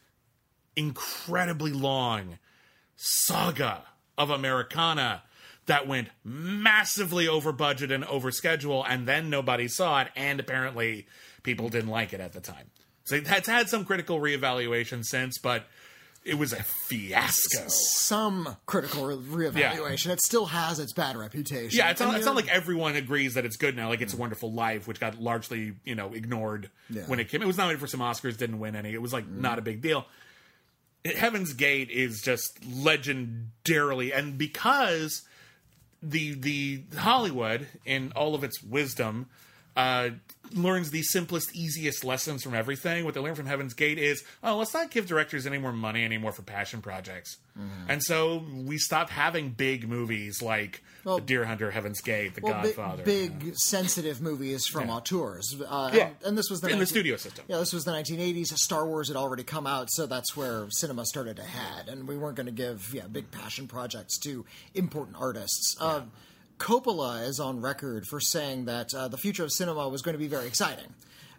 incredibly long saga of Americana that went massively over budget and over schedule, and then nobody saw it, and apparently people didn't like it at the time. So it's had some critical reevaluation since, but it was a fiasco. Some critical re- reevaluation. It still has its bad reputation. Yeah, it's not, it's not like everyone agrees that it's good now. Like It's a Wonderful Life, which got largely, you know, ignored Yeah. when it came. It was nominated for some Oscars, didn't win any. It was like mm. not a big deal. Heaven's Gate is just legendarily, and because the the Hollywood, in all of its wisdom, uh, learns the simplest, easiest lessons from everything. What they learn from Heaven's Gate is, oh, let's not give directors any more money anymore for passion projects. Mm-hmm. And so we stopped having big movies like Well- The Deer Hunter, Heaven's Gate, The well, big, Godfather. big sensitive movies from auteurs. Uh, Yeah. and, and this was the in the studio system. Yeah, this was the 1980s. Star Wars had already come out, so that's where cinema started to head, and we weren't going to give yeah big passion projects to important artists. Uh, Coppola is on record for saying that uh, the future of cinema was going to be very exciting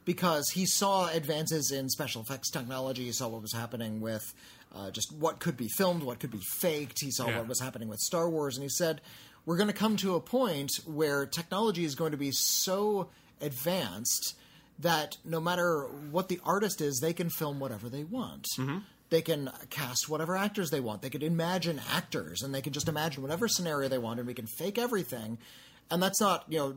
because he saw advances in special effects technology. He saw what was happening with uh, just what could be filmed, what could be faked. He saw Yeah. what was happening with Star Wars, and he said, "We're going to come to a point where technology is going to be so advanced." that no matter what the artist is, they can film whatever they want. They can cast whatever actors they want. They could imagine actors, and they can just imagine whatever scenario they want, and we can fake everything. And that's not, you know,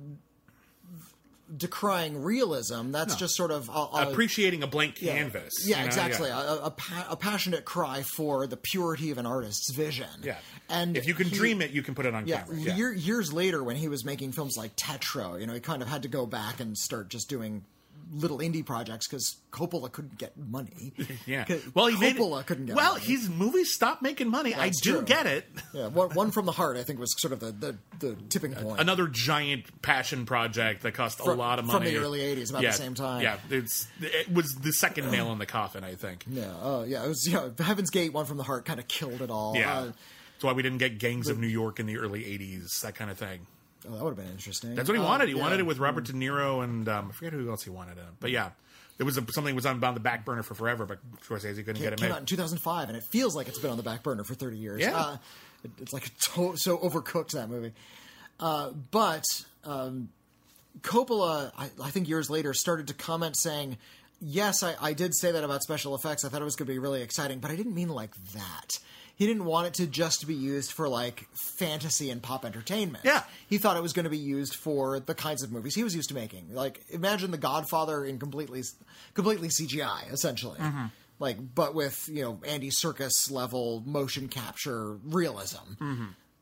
decrying realism. That's just sort of a, a- Appreciating a blank canvas. yeah, you know? exactly. Yeah. A, a, pa- a passionate cry for the purity of an artist's vision. Yeah. and if you can he- dream it, you can put it on yeah, camera. Yeah. Year, years later, when he was making films like Tetro, you know, he kind of had to go back and start just doing little indie projects because Coppola couldn't get money. yeah. Well, he made Coppola couldn't get Well, money. his movies stopped making money. I do true. get it. yeah, one, one from the heart, I think, was sort of the the, the tipping point. Another giant passion project that cost a lot of money from the early 80s, about the same time. Yeah, it's it was the second nail in the coffin, I think. yeah, uh, yeah, it was yeah. Heaven's Gate, one from the heart, kind of killed it all. Yeah. Uh, That's why we didn't get Gangs of New York in the early '80s, that kind of thing. Oh, that would have been interesting. That's what he Uh, wanted. He yeah. wanted it with Robert De Niro and um, I forget who else he wanted it. But yeah, it was a, something was on, on the back burner for forever. But Scorsese couldn't get It it came made. out in 2005, and it feels like it's been on the back burner for 30 years. Yeah. Uh, it- it's like to- so overcooked that movie. Uh, but um, Coppola, I, I think years later, started to comment saying, "Yes, I, I did say that about special effects. I thought it was going to be really exciting, but I didn't mean like that." He didn't want it to just be used for like fantasy and pop entertainment. Yeah. he thought it was going to be used for the kinds of movies he was used to making. Like imagine The Godfather in completely completely CGI, essentially. Mm-hmm. Like, but with you know Andy Serkis level motion capture realism.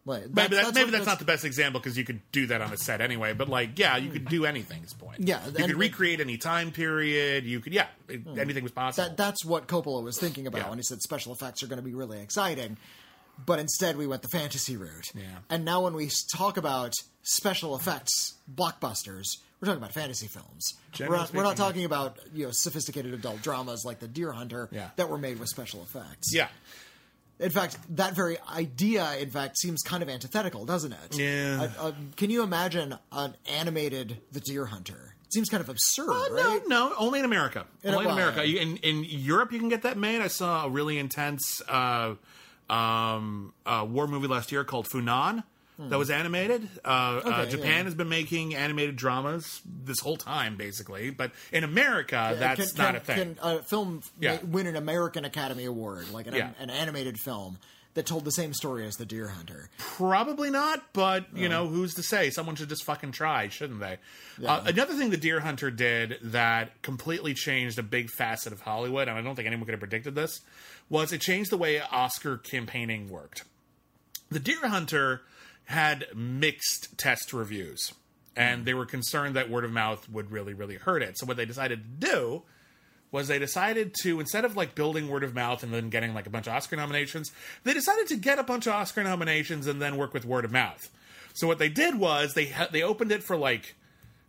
Like, Mm-hmm. Maybe, that, what- maybe that's not the best example because you could do that on a set anyway. But like, yeah, you could do anything. Is the point? Yeah, you could recreate any time period. You could, yeah, it- anything was possible. that that's what Coppola was thinking about Yeah. when he said special effects are going to be really exciting. But instead, we went the fantasy route. Yeah. And now, when we talk about special effects blockbusters, we're talking about fantasy films. We're not, we're not talking about you know sophisticated adult dramas like The Deer Hunter Yeah. that were made with special effects. yeah, In fact, that very idea, in fact, seems kind of antithetical, doesn't it? Yeah. Uh, uh, can you imagine an animated The Deer Hunter? It seems kind of absurd, Uh, right? No, no, only in America. In- only in America. In in Europe, you can get that made. I saw a really intense uh, um, uh, war movie last year called Funan. That was animated. Uh, uh, Japan yeah. has been making animated dramas this whole time, basically. But in America, that's can, not can, a thing. Can a film Yeah. win an American Academy Award, like an, Yeah. an animated film that told the same story as The Deer Hunter? Probably not, but you know, who's to say? Someone should just fucking try, shouldn't they? Uh, another thing the Deer Hunter did that completely changed a big facet of Hollywood, and I don't think anyone could have predicted this, was it changed the way Oscar campaigning worked. The Deer Hunter had mixed test reviews, and hmm. they were concerned that word of mouth would really, really hurt it. So what they decided to do was they decided to instead of like building word of mouth and then getting like a bunch of Oscar nominations, they decided to get a bunch of Oscar nominations and then work with word of mouth. So what they did was they ha- they opened it for like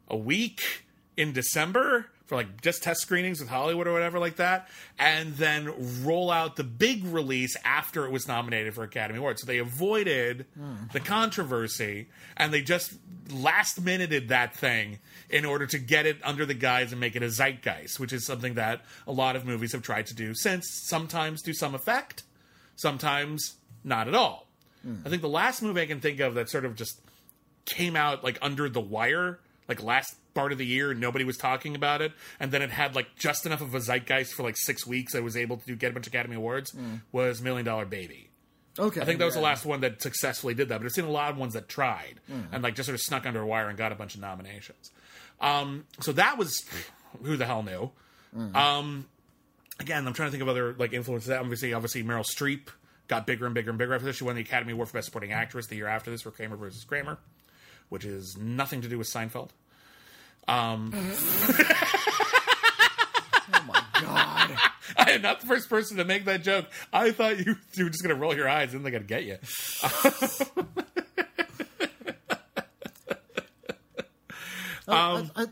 a week in December for like just test screenings with Hollywood or whatever like that, and then roll out the big release after it was nominated for Academy Awards. So they avoided the controversy and they just last minuted that thing in order to get it under the guise and make it a zeitgeist, which is something that a lot of movies have tried to do since, sometimes to some effect, sometimes not at all. Hmm. I think the last movie I can think of that sort of just came out like under the wire, like last part of the year, and nobody was talking about it, and then it had like just enough of a zeitgeist for like six weeks. I was able to get a bunch of Academy Awards. Was Million Dollar Baby. Okay, I think that was the last one that successfully did that, but I've seen a lot of ones that tried and like just sort of snuck under a wire and got a bunch of nominations. Um, so that was who the hell knew. Um, again, I'm trying to think of other like influences. That obviously, obviously Meryl Streep got bigger and bigger and bigger after this. She won the Academy Award for Best Supporting Actress the year after this for Kramer versus Kramer, which is nothing to do with Seinfeld. Oh my god! I am not the first person to make that joke. I thought you, you were just going to roll your eyes and they're to get you. I, I,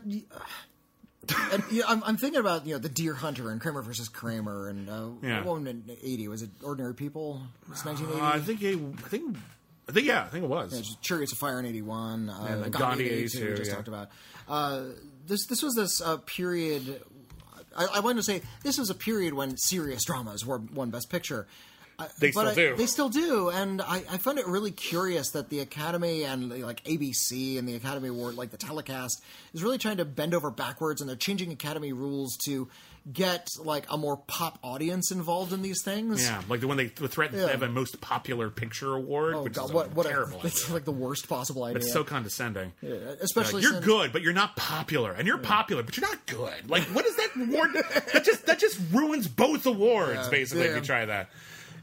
and, yeah, I'm, I'm thinking about you know the Deer Hunter and Kramer versus Kramer and uh, Yeah. what one in '80 was it Ordinary People? It's Uh, I think, it, I think, I think, yeah, I think it was. Yeah, Chariots of Fire in '81. Uh, then Gandhi, Gandhi in 82, we just yeah. talked about. Uh, this this was this uh, period. I, I wanted to say this was a period when serious dramas were won Best Picture. I- They but still I- do. They still do, and I, I find it really curious that the Academy and like ABC and the Academy Award, like the telecast, is really trying to bend over backwards, and they're changing Academy rules to get like a more pop audience involved in these things. Yeah, like the one they threatened Yeah. to have a most popular picture award, Oh which god, is what what terrible a, it's like the worst possible idea. It's so condescending. especially Like, you're good, but you're not popular, and you're popular, but you're not good. Like, what is that award? that just that just ruins both awards, basically. If you try that,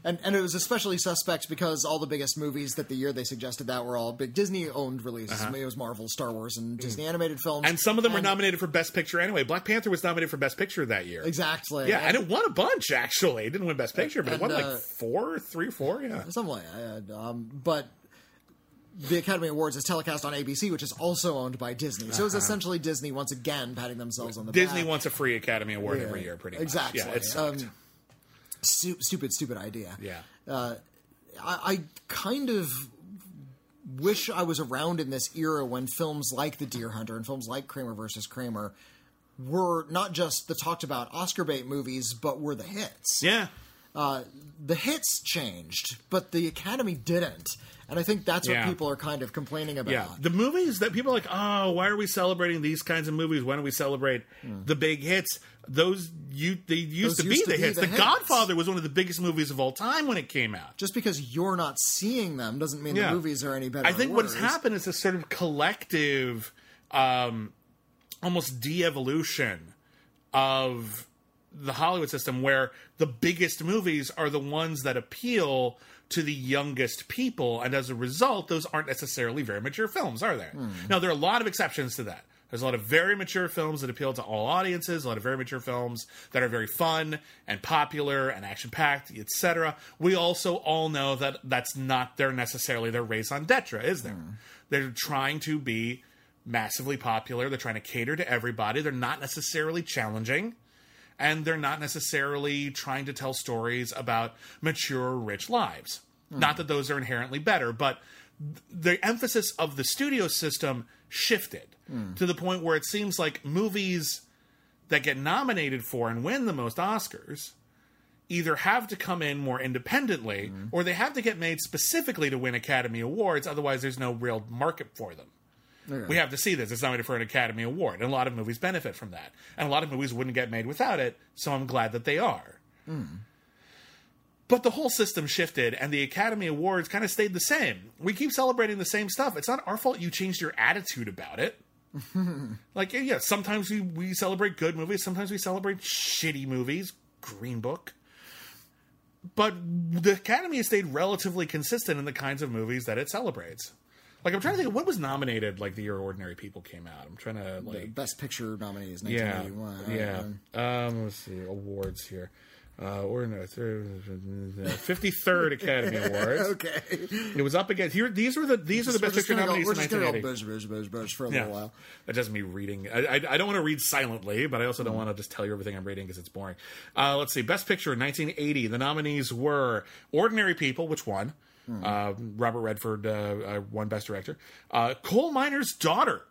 And, and it was especially suspect because all the biggest movies that the year they suggested that were all big Disney owned releases. It was Marvel, Star Wars, and Disney animated films. Uh-huh. Mm. and some of them were nominated for Best Picture anyway. Black Panther was nominated for Best Picture that year. Exactly. Yeah, and it won a bunch actually. It didn't win Best Picture, but it And, won like uh, four, three, or four. Yeah, something like that. Um, but the Academy Awards is telecast on ABC, which is also owned by Disney. So it's essentially Disney once again patting themselves on the Uh-huh. Disney back. wants a free Academy Award Yeah, every year, pretty exactly. much. Yeah, it. Um, stu- stupid, stupid idea. yeah. Uh, I, I kind of wish I was around in this era when films like The Deer Hunter and films like Kramer versus Kramer were not just the talked about Oscar bait movies, but were the hits. Yeah. The hits changed, but the Academy didn't. And I think that's Yeah. what people are kind of complaining about. Yeah, the movies that people are like, oh, why are we celebrating these kinds of movies? Why don't we celebrate the big hits? Those you they used. Those to be used to the be hits. the The, hits. Godfather was one of the biggest movies of all time when it came out. Just because you're not seeing them doesn't mean the movies are any better. I think what has happened is a sort of collective, um, almost de-evolution of the Hollywood system, where the biggest movies are the ones that appeal to the youngest people, and as a result, those aren't necessarily very mature films, are there? Hmm. Now, there are a lot of exceptions to that. There's a lot of very mature films that appeal to all audiences, a lot of very mature films that are very fun and popular and action packed, etc. We also all know that that's not their necessarily their raison d'etre, is there? Hmm. They're trying to be massively popular. They're trying to cater to everybody. They're not necessarily challenging, and they're not necessarily trying to tell stories about mature, rich lives. Hmm. Not that those are inherently better, but the emphasis of the studio system shifted hmm. to the point where it seems like movies that get nominated for and win the most Oscars either have to come in more independently hmm. or they have to get made specifically to win Academy Awards. Otherwise, there's no real market for them. We have to see this. It's nominated for an Academy Award. And a lot of movies benefit from that. And a lot of movies wouldn't get made without it. So I'm glad that they are. Hmm. But the whole system shifted and the Academy Awards kind of stayed the same. We keep celebrating the same stuff. It's not our fault you changed your attitude about it. like, yeah, yeah, sometimes we, we celebrate good movies, sometimes we celebrate shitty movies. Green Book. But the Academy has stayed relatively consistent in the kinds of movies that it celebrates. Like, I'm trying to think of what was nominated like the year Ordinary People came out. I'm trying to, The like, Best Picture nominees is yeah, 1981. yeah. Um, let's see awards here. Uh, or no, fifty third Academy Awards. okay. It was up against here. These were the these are the best picture gonna go, nominees we're just gonna go buzz, buzz, buzz, buzz for a Yeah, little while. that doesn't me reading. I, I, I don't want to read silently, but I also don't want to just tell you everything I'm reading because it's boring. Uh, let's see. Best Picture in 1980. The nominees were Ordinary People, which won. Hmm. Uh, Robert Redford uh, uh, won Best Director. Uh, Coal Miner's Daughter.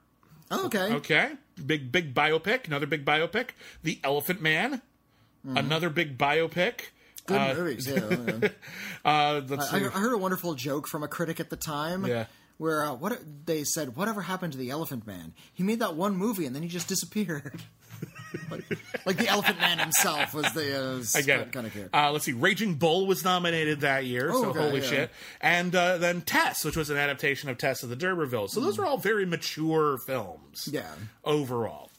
Oh, okay. Okay, big big biopic. Another big biopic. The Elephant Man. Another big biopic. Good Uh, movies. Yeah. Uh, I. I heard a wonderful joke from a critic at the time. Yeah. Where uh, what they said, whatever happened to the Elephant Man? He made that one movie and then he just disappeared. like, like the Elephant Man himself was the uh, I get it. kind of character. Uh, let's see. Raging Bull was nominated that year, Oh, so okay, holy yeah. shit. And uh, then Tess, which was an adaptation of Tess of the D'Urbervilles. So those are all very mature films. Yeah. Overall.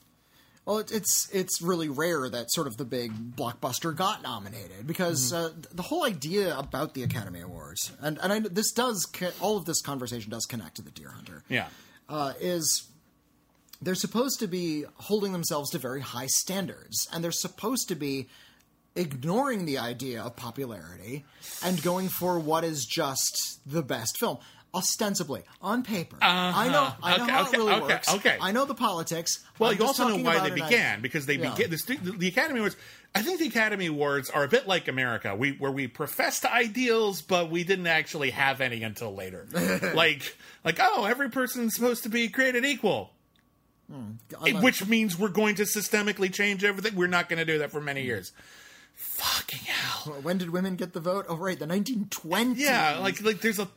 Well, it's it's really rare that sort of the big blockbuster got nominated because uh, the whole idea about the Academy Awards and and I, this does all of this conversation does connect to the Deer Hunter. Yeah. uh, is they're supposed to be holding themselves to very high standards, and they're supposed to be ignoring the idea of popularity and going for what is just the best film. Ostensibly, on paper, I know, I know Uh-huh. Okay, how okay, it really okay, works. okay. I know the politics. Well, I'm you also know why they began idea. because they Yeah. began the, the Academy Awards. I think the Academy Awards are a bit like America, we where we professed ideals, but we didn't actually have any until later. like, like oh, every person's supposed to be created equal. Hmm. Unlike- which means we're going to systemically change everything. We're not going to do that for many years. Fucking hell. when did women get the vote? Oh, right, the 1920s. Yeah, like like there's a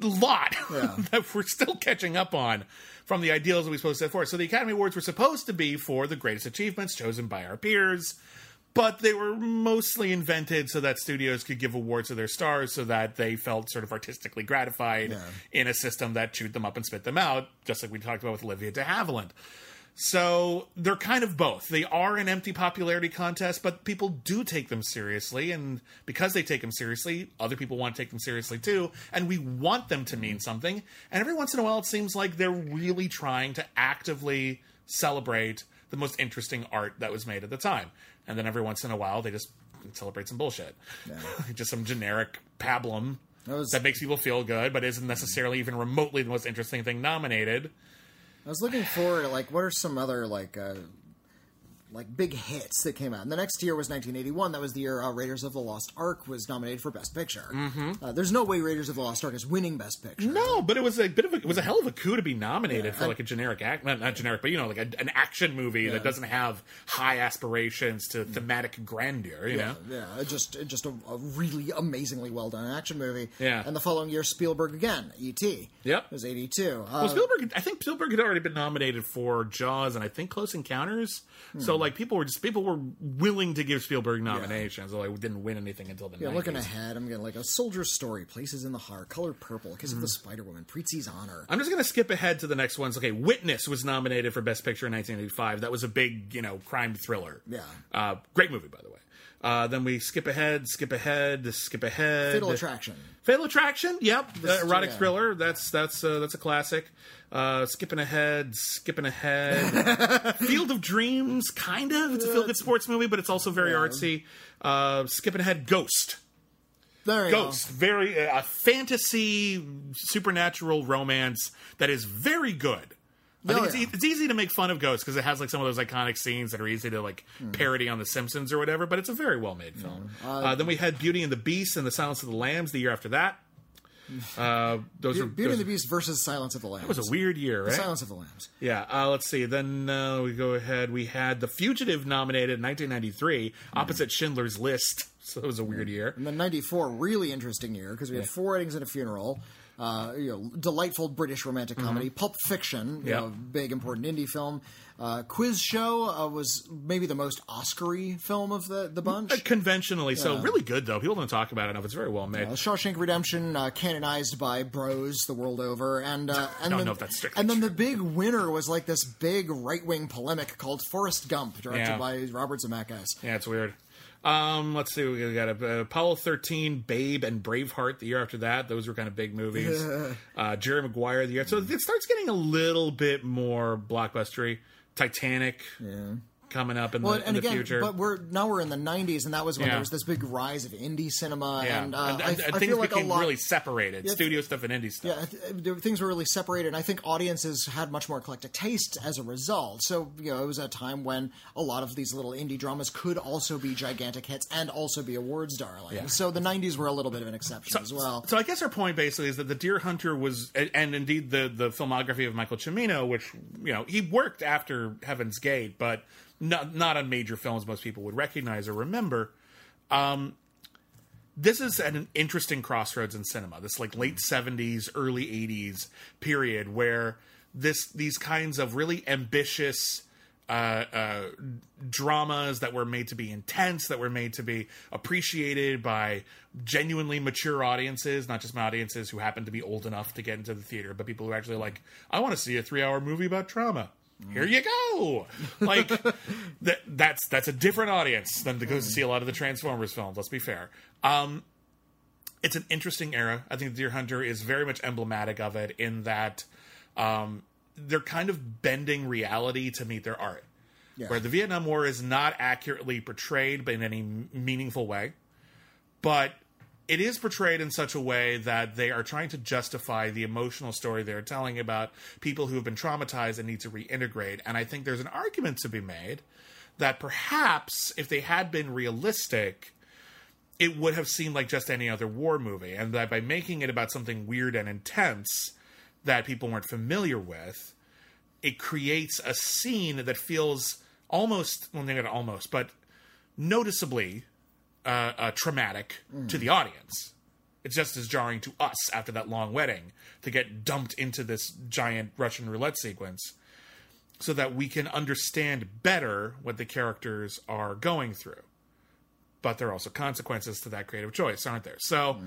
lot Yeah. that we're still catching up on from the ideals that we supposed to set forth. So the Academy Awards were supposed to be for the greatest achievements chosen by our peers, but they were mostly invented so that studios could give awards to their stars so that they felt sort of artistically gratified Yeah. in a system that chewed them up and spit them out, just like we talked about with Olivia de Havilland. So they're kind of both. They are an empty popularity contest, but people do take them seriously. And because they take them seriously, other people want to take them seriously too. And we want them to mean something. And every once in a while, it seems like they're really trying to actively celebrate the most interesting art that was made at the time. And then every once in a while, they just celebrate some bullshit. just some generic pablum That was- that makes people feel good, but isn't necessarily even remotely the most interesting thing nominated. I was looking forward to like what are some other like uh, like big hits that came out. And the next year was 1981. That was the year uh, Raiders of the Lost Ark was nominated for Best Picture. Mm-hmm. Uh, there's no way Raiders of the Lost Ark is winning Best Picture. No, but it was a bit of a, it was a hell of a coup to be nominated for like a generic act, not, not generic, but you know, like a, an action movie that doesn't have high aspirations to thematic grandeur. You know, Yeah, just just a, a really amazingly well done action movie. Yeah. And the following year, Spielberg again, E.T. Yep. It was 82. Uh, well, Spielberg. I think Spielberg had already been nominated for Jaws and I think Close Encounters. So like people were just people were willing to give Spielberg nominations, although he didn't win anything until the yeah, 90s. looking ahead, I'm getting like a soldier's story, places in the heart, color purple, kiss of the Spider Woman, Prizzi's honor. I'm just going to skip ahead to the next ones. Okay, Witness was nominated for Best Picture in 1985. That was a big, you know, crime thriller. Yeah. Uh, great movie, by the way. Uh, then we skip ahead, skip ahead, skip ahead. Fatal Attraction. Fatal Attraction. Yep, uh, erotic yeah. thriller. That's that's uh, that's a classic. Uh, skipping ahead, skipping ahead. Field of Dreams, kind of. It's a feel good sports movie, but it's also very artsy. Uh, skipping ahead, Ghost. Ghost, very uh, a fantasy supernatural romance that is very good. I Oh, think it's, yeah. e- it's easy to make fun of Ghost because it has like some of those iconic scenes that are easy to like Hmm. parody on The Simpsons or whatever. But it's a very well made film. Uh, then we had Beauty and the Beast and The Silence of the Lambs the year after that. Uh, those Be- are Beauty those, and the Beast versus Silence of the Lambs. It was a weird year, right? Silence of the Lambs. Yeah, uh, let's see. Then uh, we go ahead. We had The Fugitive nominated in 1993, opposite Schindler's List. So it was a weird year. And then '94, really interesting year because we had Four Weddings and a Funeral, uh, you know, delightful British romantic comedy, Pulp Fiction, you Yep. know, big important indie film. Uh, Quiz Show uh, was maybe the most Oscar-y film of the the bunch. Uh, Conventionally, so really good though. People don't talk about it enough. It's very well made. Uh, Shawshank Redemption, uh, canonized by bros the world over, and uh, and then, know if that's and then the big winner was like this big right wing polemic called Forrest Gump, directed Yeah. by Robert Zemeckis. Yeah, it's weird. Um, let's see. We got uh, Apollo 13, Babe, and Braveheart the year after that. Those were kind of big movies. uh, Jerry Maguire the year. So it starts getting a little bit more blockbustery. Titanic coming up in Well, the, in and the again, future. but we're now we're in the '90s, and that was when Yeah. there was this big rise of indie cinema, yeah, and, uh, I, I things feel like a became lot. really separated. Yeah, studio stuff and indie stuff. yeah, th- th- things were really separated, and I think audiences had much more eclectic tastes as a result. So, you know, it was a time when a lot of these little indie dramas could also be gigantic hits and also be awards darlings. Yeah. So the '90s were a little bit of an exception as well. So I guess our point basically is that the Deer Hunter was, and and indeed the the filmography of Michael Cimino, which you know he worked after Heaven's Gate, but not not on major films most people would recognize or remember. Um, this is at an interesting crossroads in cinema. This like late seventies, early eighties period where this these kinds of really ambitious uh, uh, dramas that were made to be intense, that were made to be appreciated by genuinely mature audiences, not just my audiences who happen to be old enough to get into the theater, but people who actually like, I want to see a three hour movie about trauma. Here you go. Like that, that's that's a different audience than to go see a lot of the Transformers films. Let's be fair. Um, it's an interesting era. I think Deer Hunter is very much emblematic of it in that um, they're kind of bending reality to meet their art. Yeah. Where the Vietnam War is not accurately portrayed but in any meaningful way, but it is portrayed in such a way that they are trying to justify the emotional story they're telling about people who have been traumatized and need to reintegrate. And I think there's an argument to be made that perhaps if they had been realistic, it would have seemed like just any other war movie, and that by making it about something weird and intense that people weren't familiar with, it creates a scene that feels almost well, not almost, but noticeably uh, uh, traumatic to the audience. It's just as jarring to us after that long wedding to get dumped into this giant Russian roulette sequence so that we can understand better what the characters are going through. But there are also consequences to that creative choice, aren't there? So,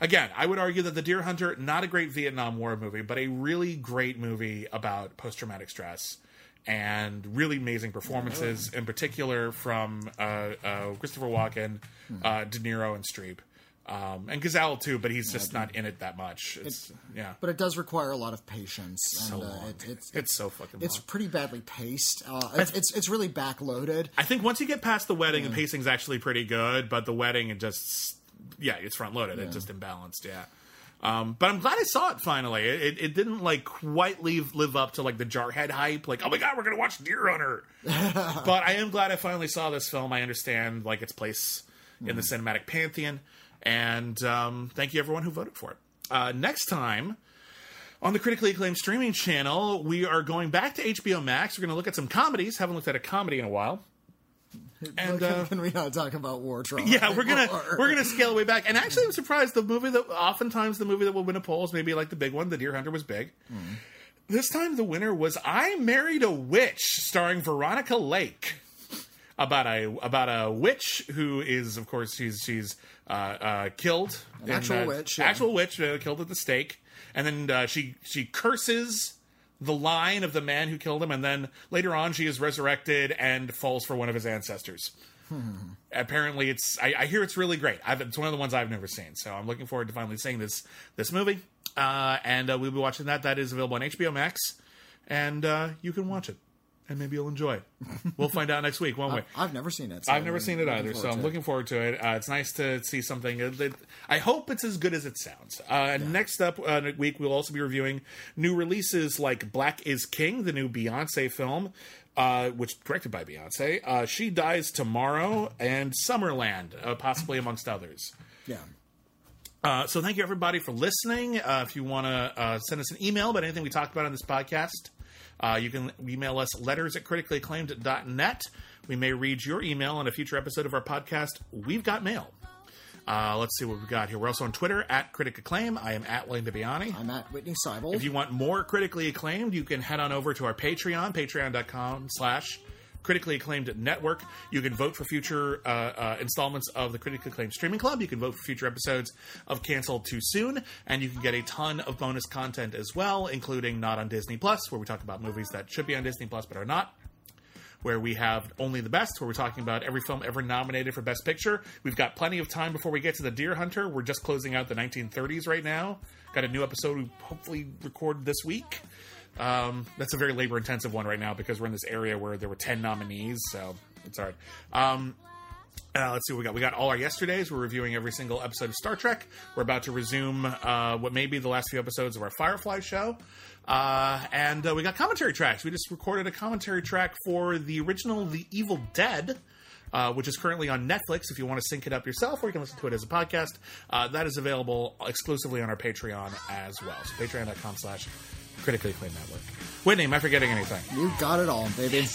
again, I would argue that The Deer Hunter, not a great Vietnam War movie, but a really great movie about post traumatic stress and really amazing performances, in particular from uh, uh, Christopher Walken, uh, De Niro, and Streep. Um, and Cazale too, but he's just not in it that much. It's, yeah, But it does require a lot of patience, so and uh, long. it, it's it's so fucking. it's long. pretty badly paced. Uh, it's, it's it's really backloaded. I think once you get past the wedding, the pacing's actually pretty good, but the wedding it just yeah, it's front loaded. It's just imbalanced, yeah. Um, but I'm glad I saw it finally. It, it, didn't like quite leave live up to like the Jarhead hype. Like, oh my god, we're gonna watch Deer Hunter. but I am glad I finally saw this film. I understand like its place in the cinematic pantheon, and um, thank you everyone who voted for it. Uh, next time on the critically acclaimed streaming channel, we are going back to HBO Max. We're going to look at some comedies. Haven't looked at a comedy in a while. And uh, Can we not talk about war trauma? yeah, we're gonna Or- we're gonna scale way back. And actually, I'm surprised. The movie that oftentimes the movie that will win a poll is maybe like the big one. The Deer Hunter was big. This time, the winner was "I Married a Witch," starring Veronica Lake. About a about a witch who is, of course, she's she's uh, uh, killed. An actual witch, yeah. actual witch uh, killed at the stake, and then uh, she she curses the line of the man who killed him, and then later on she is resurrected and falls for one of his ancestors. Apparently, it's I, I hear it's really great. I've, it's one of the ones I've never seen, so I'm looking forward to finally seeing this this movie. Uh, and uh, we'll be watching that. That is available on HBO Max, and uh, you can watch it, and maybe you'll enjoy it. We'll find out next week, won't we? I've never seen it. so I've never I'm seen it either, so I'm looking forward to it. Uh, it's nice to see something. that- I hope it's as good as it sounds. Uh, and Next up uh, next week, we'll also be reviewing new releases like Black is King, the new Beyonce film, uh, which directed by Beyonce. Uh, she Dies Tomorrow, and Summerland, uh, possibly amongst others. Yeah. Uh, so thank you everybody for listening. Uh, if you want to uh, send us an email about anything we talked about on this podcast, uh, you can email us letters at criticallyacclaimed.net. We may read your email on a future episode of our podcast. We've got mail. Uh, let's see what we've got here. We're also on Twitter at Critic Acclaim. I am at Lane Bibbiani. I'm at Witney Seibold. If you want more critically acclaimed, you can head on over to our Patreon, patreon.com slash critically acclaimed network. You can vote for future uh, uh, installments of the critically acclaimed streaming club. You can vote for future episodes of Canceled Too Soon, and you can get a ton of bonus content as well, including Not on Disney Plus, where we talk about movies that should be on Disney Plus but are not. Where we have only the best, where we're talking about every film ever nominated for Best Picture. We've got plenty of time before we get to the Deer Hunter. We're just closing out the 1930s right now. Got a new episode we hopefully record this week. Um, that's a very labor intensive one right now because we're in this area where there were 10 nominees, so it's hard. Um, uh, let's see what we got. We got all our yesterdays. We're reviewing every single episode of Star Trek. We're about to resume uh, what may be the last few episodes of our Firefly show. Uh, and uh, we got commentary tracks. We just recorded a commentary track for the original The Evil Dead. Uh, which is currently on Netflix. If you want to sync it up yourself, or you can listen to it as a podcast, uh, that is available exclusively on our Patreon as well. So patreon.com slash critically acclaimed network. Witney, am I forgetting anything? You got it all, baby.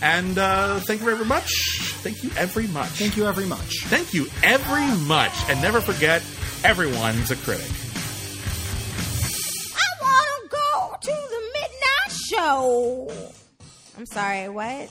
And uh, thank you very much. Thank you very much. Thank you very much. Thank you every much. And never forget, everyone's a critic. I want to go to the midnight show. I'm sorry, what?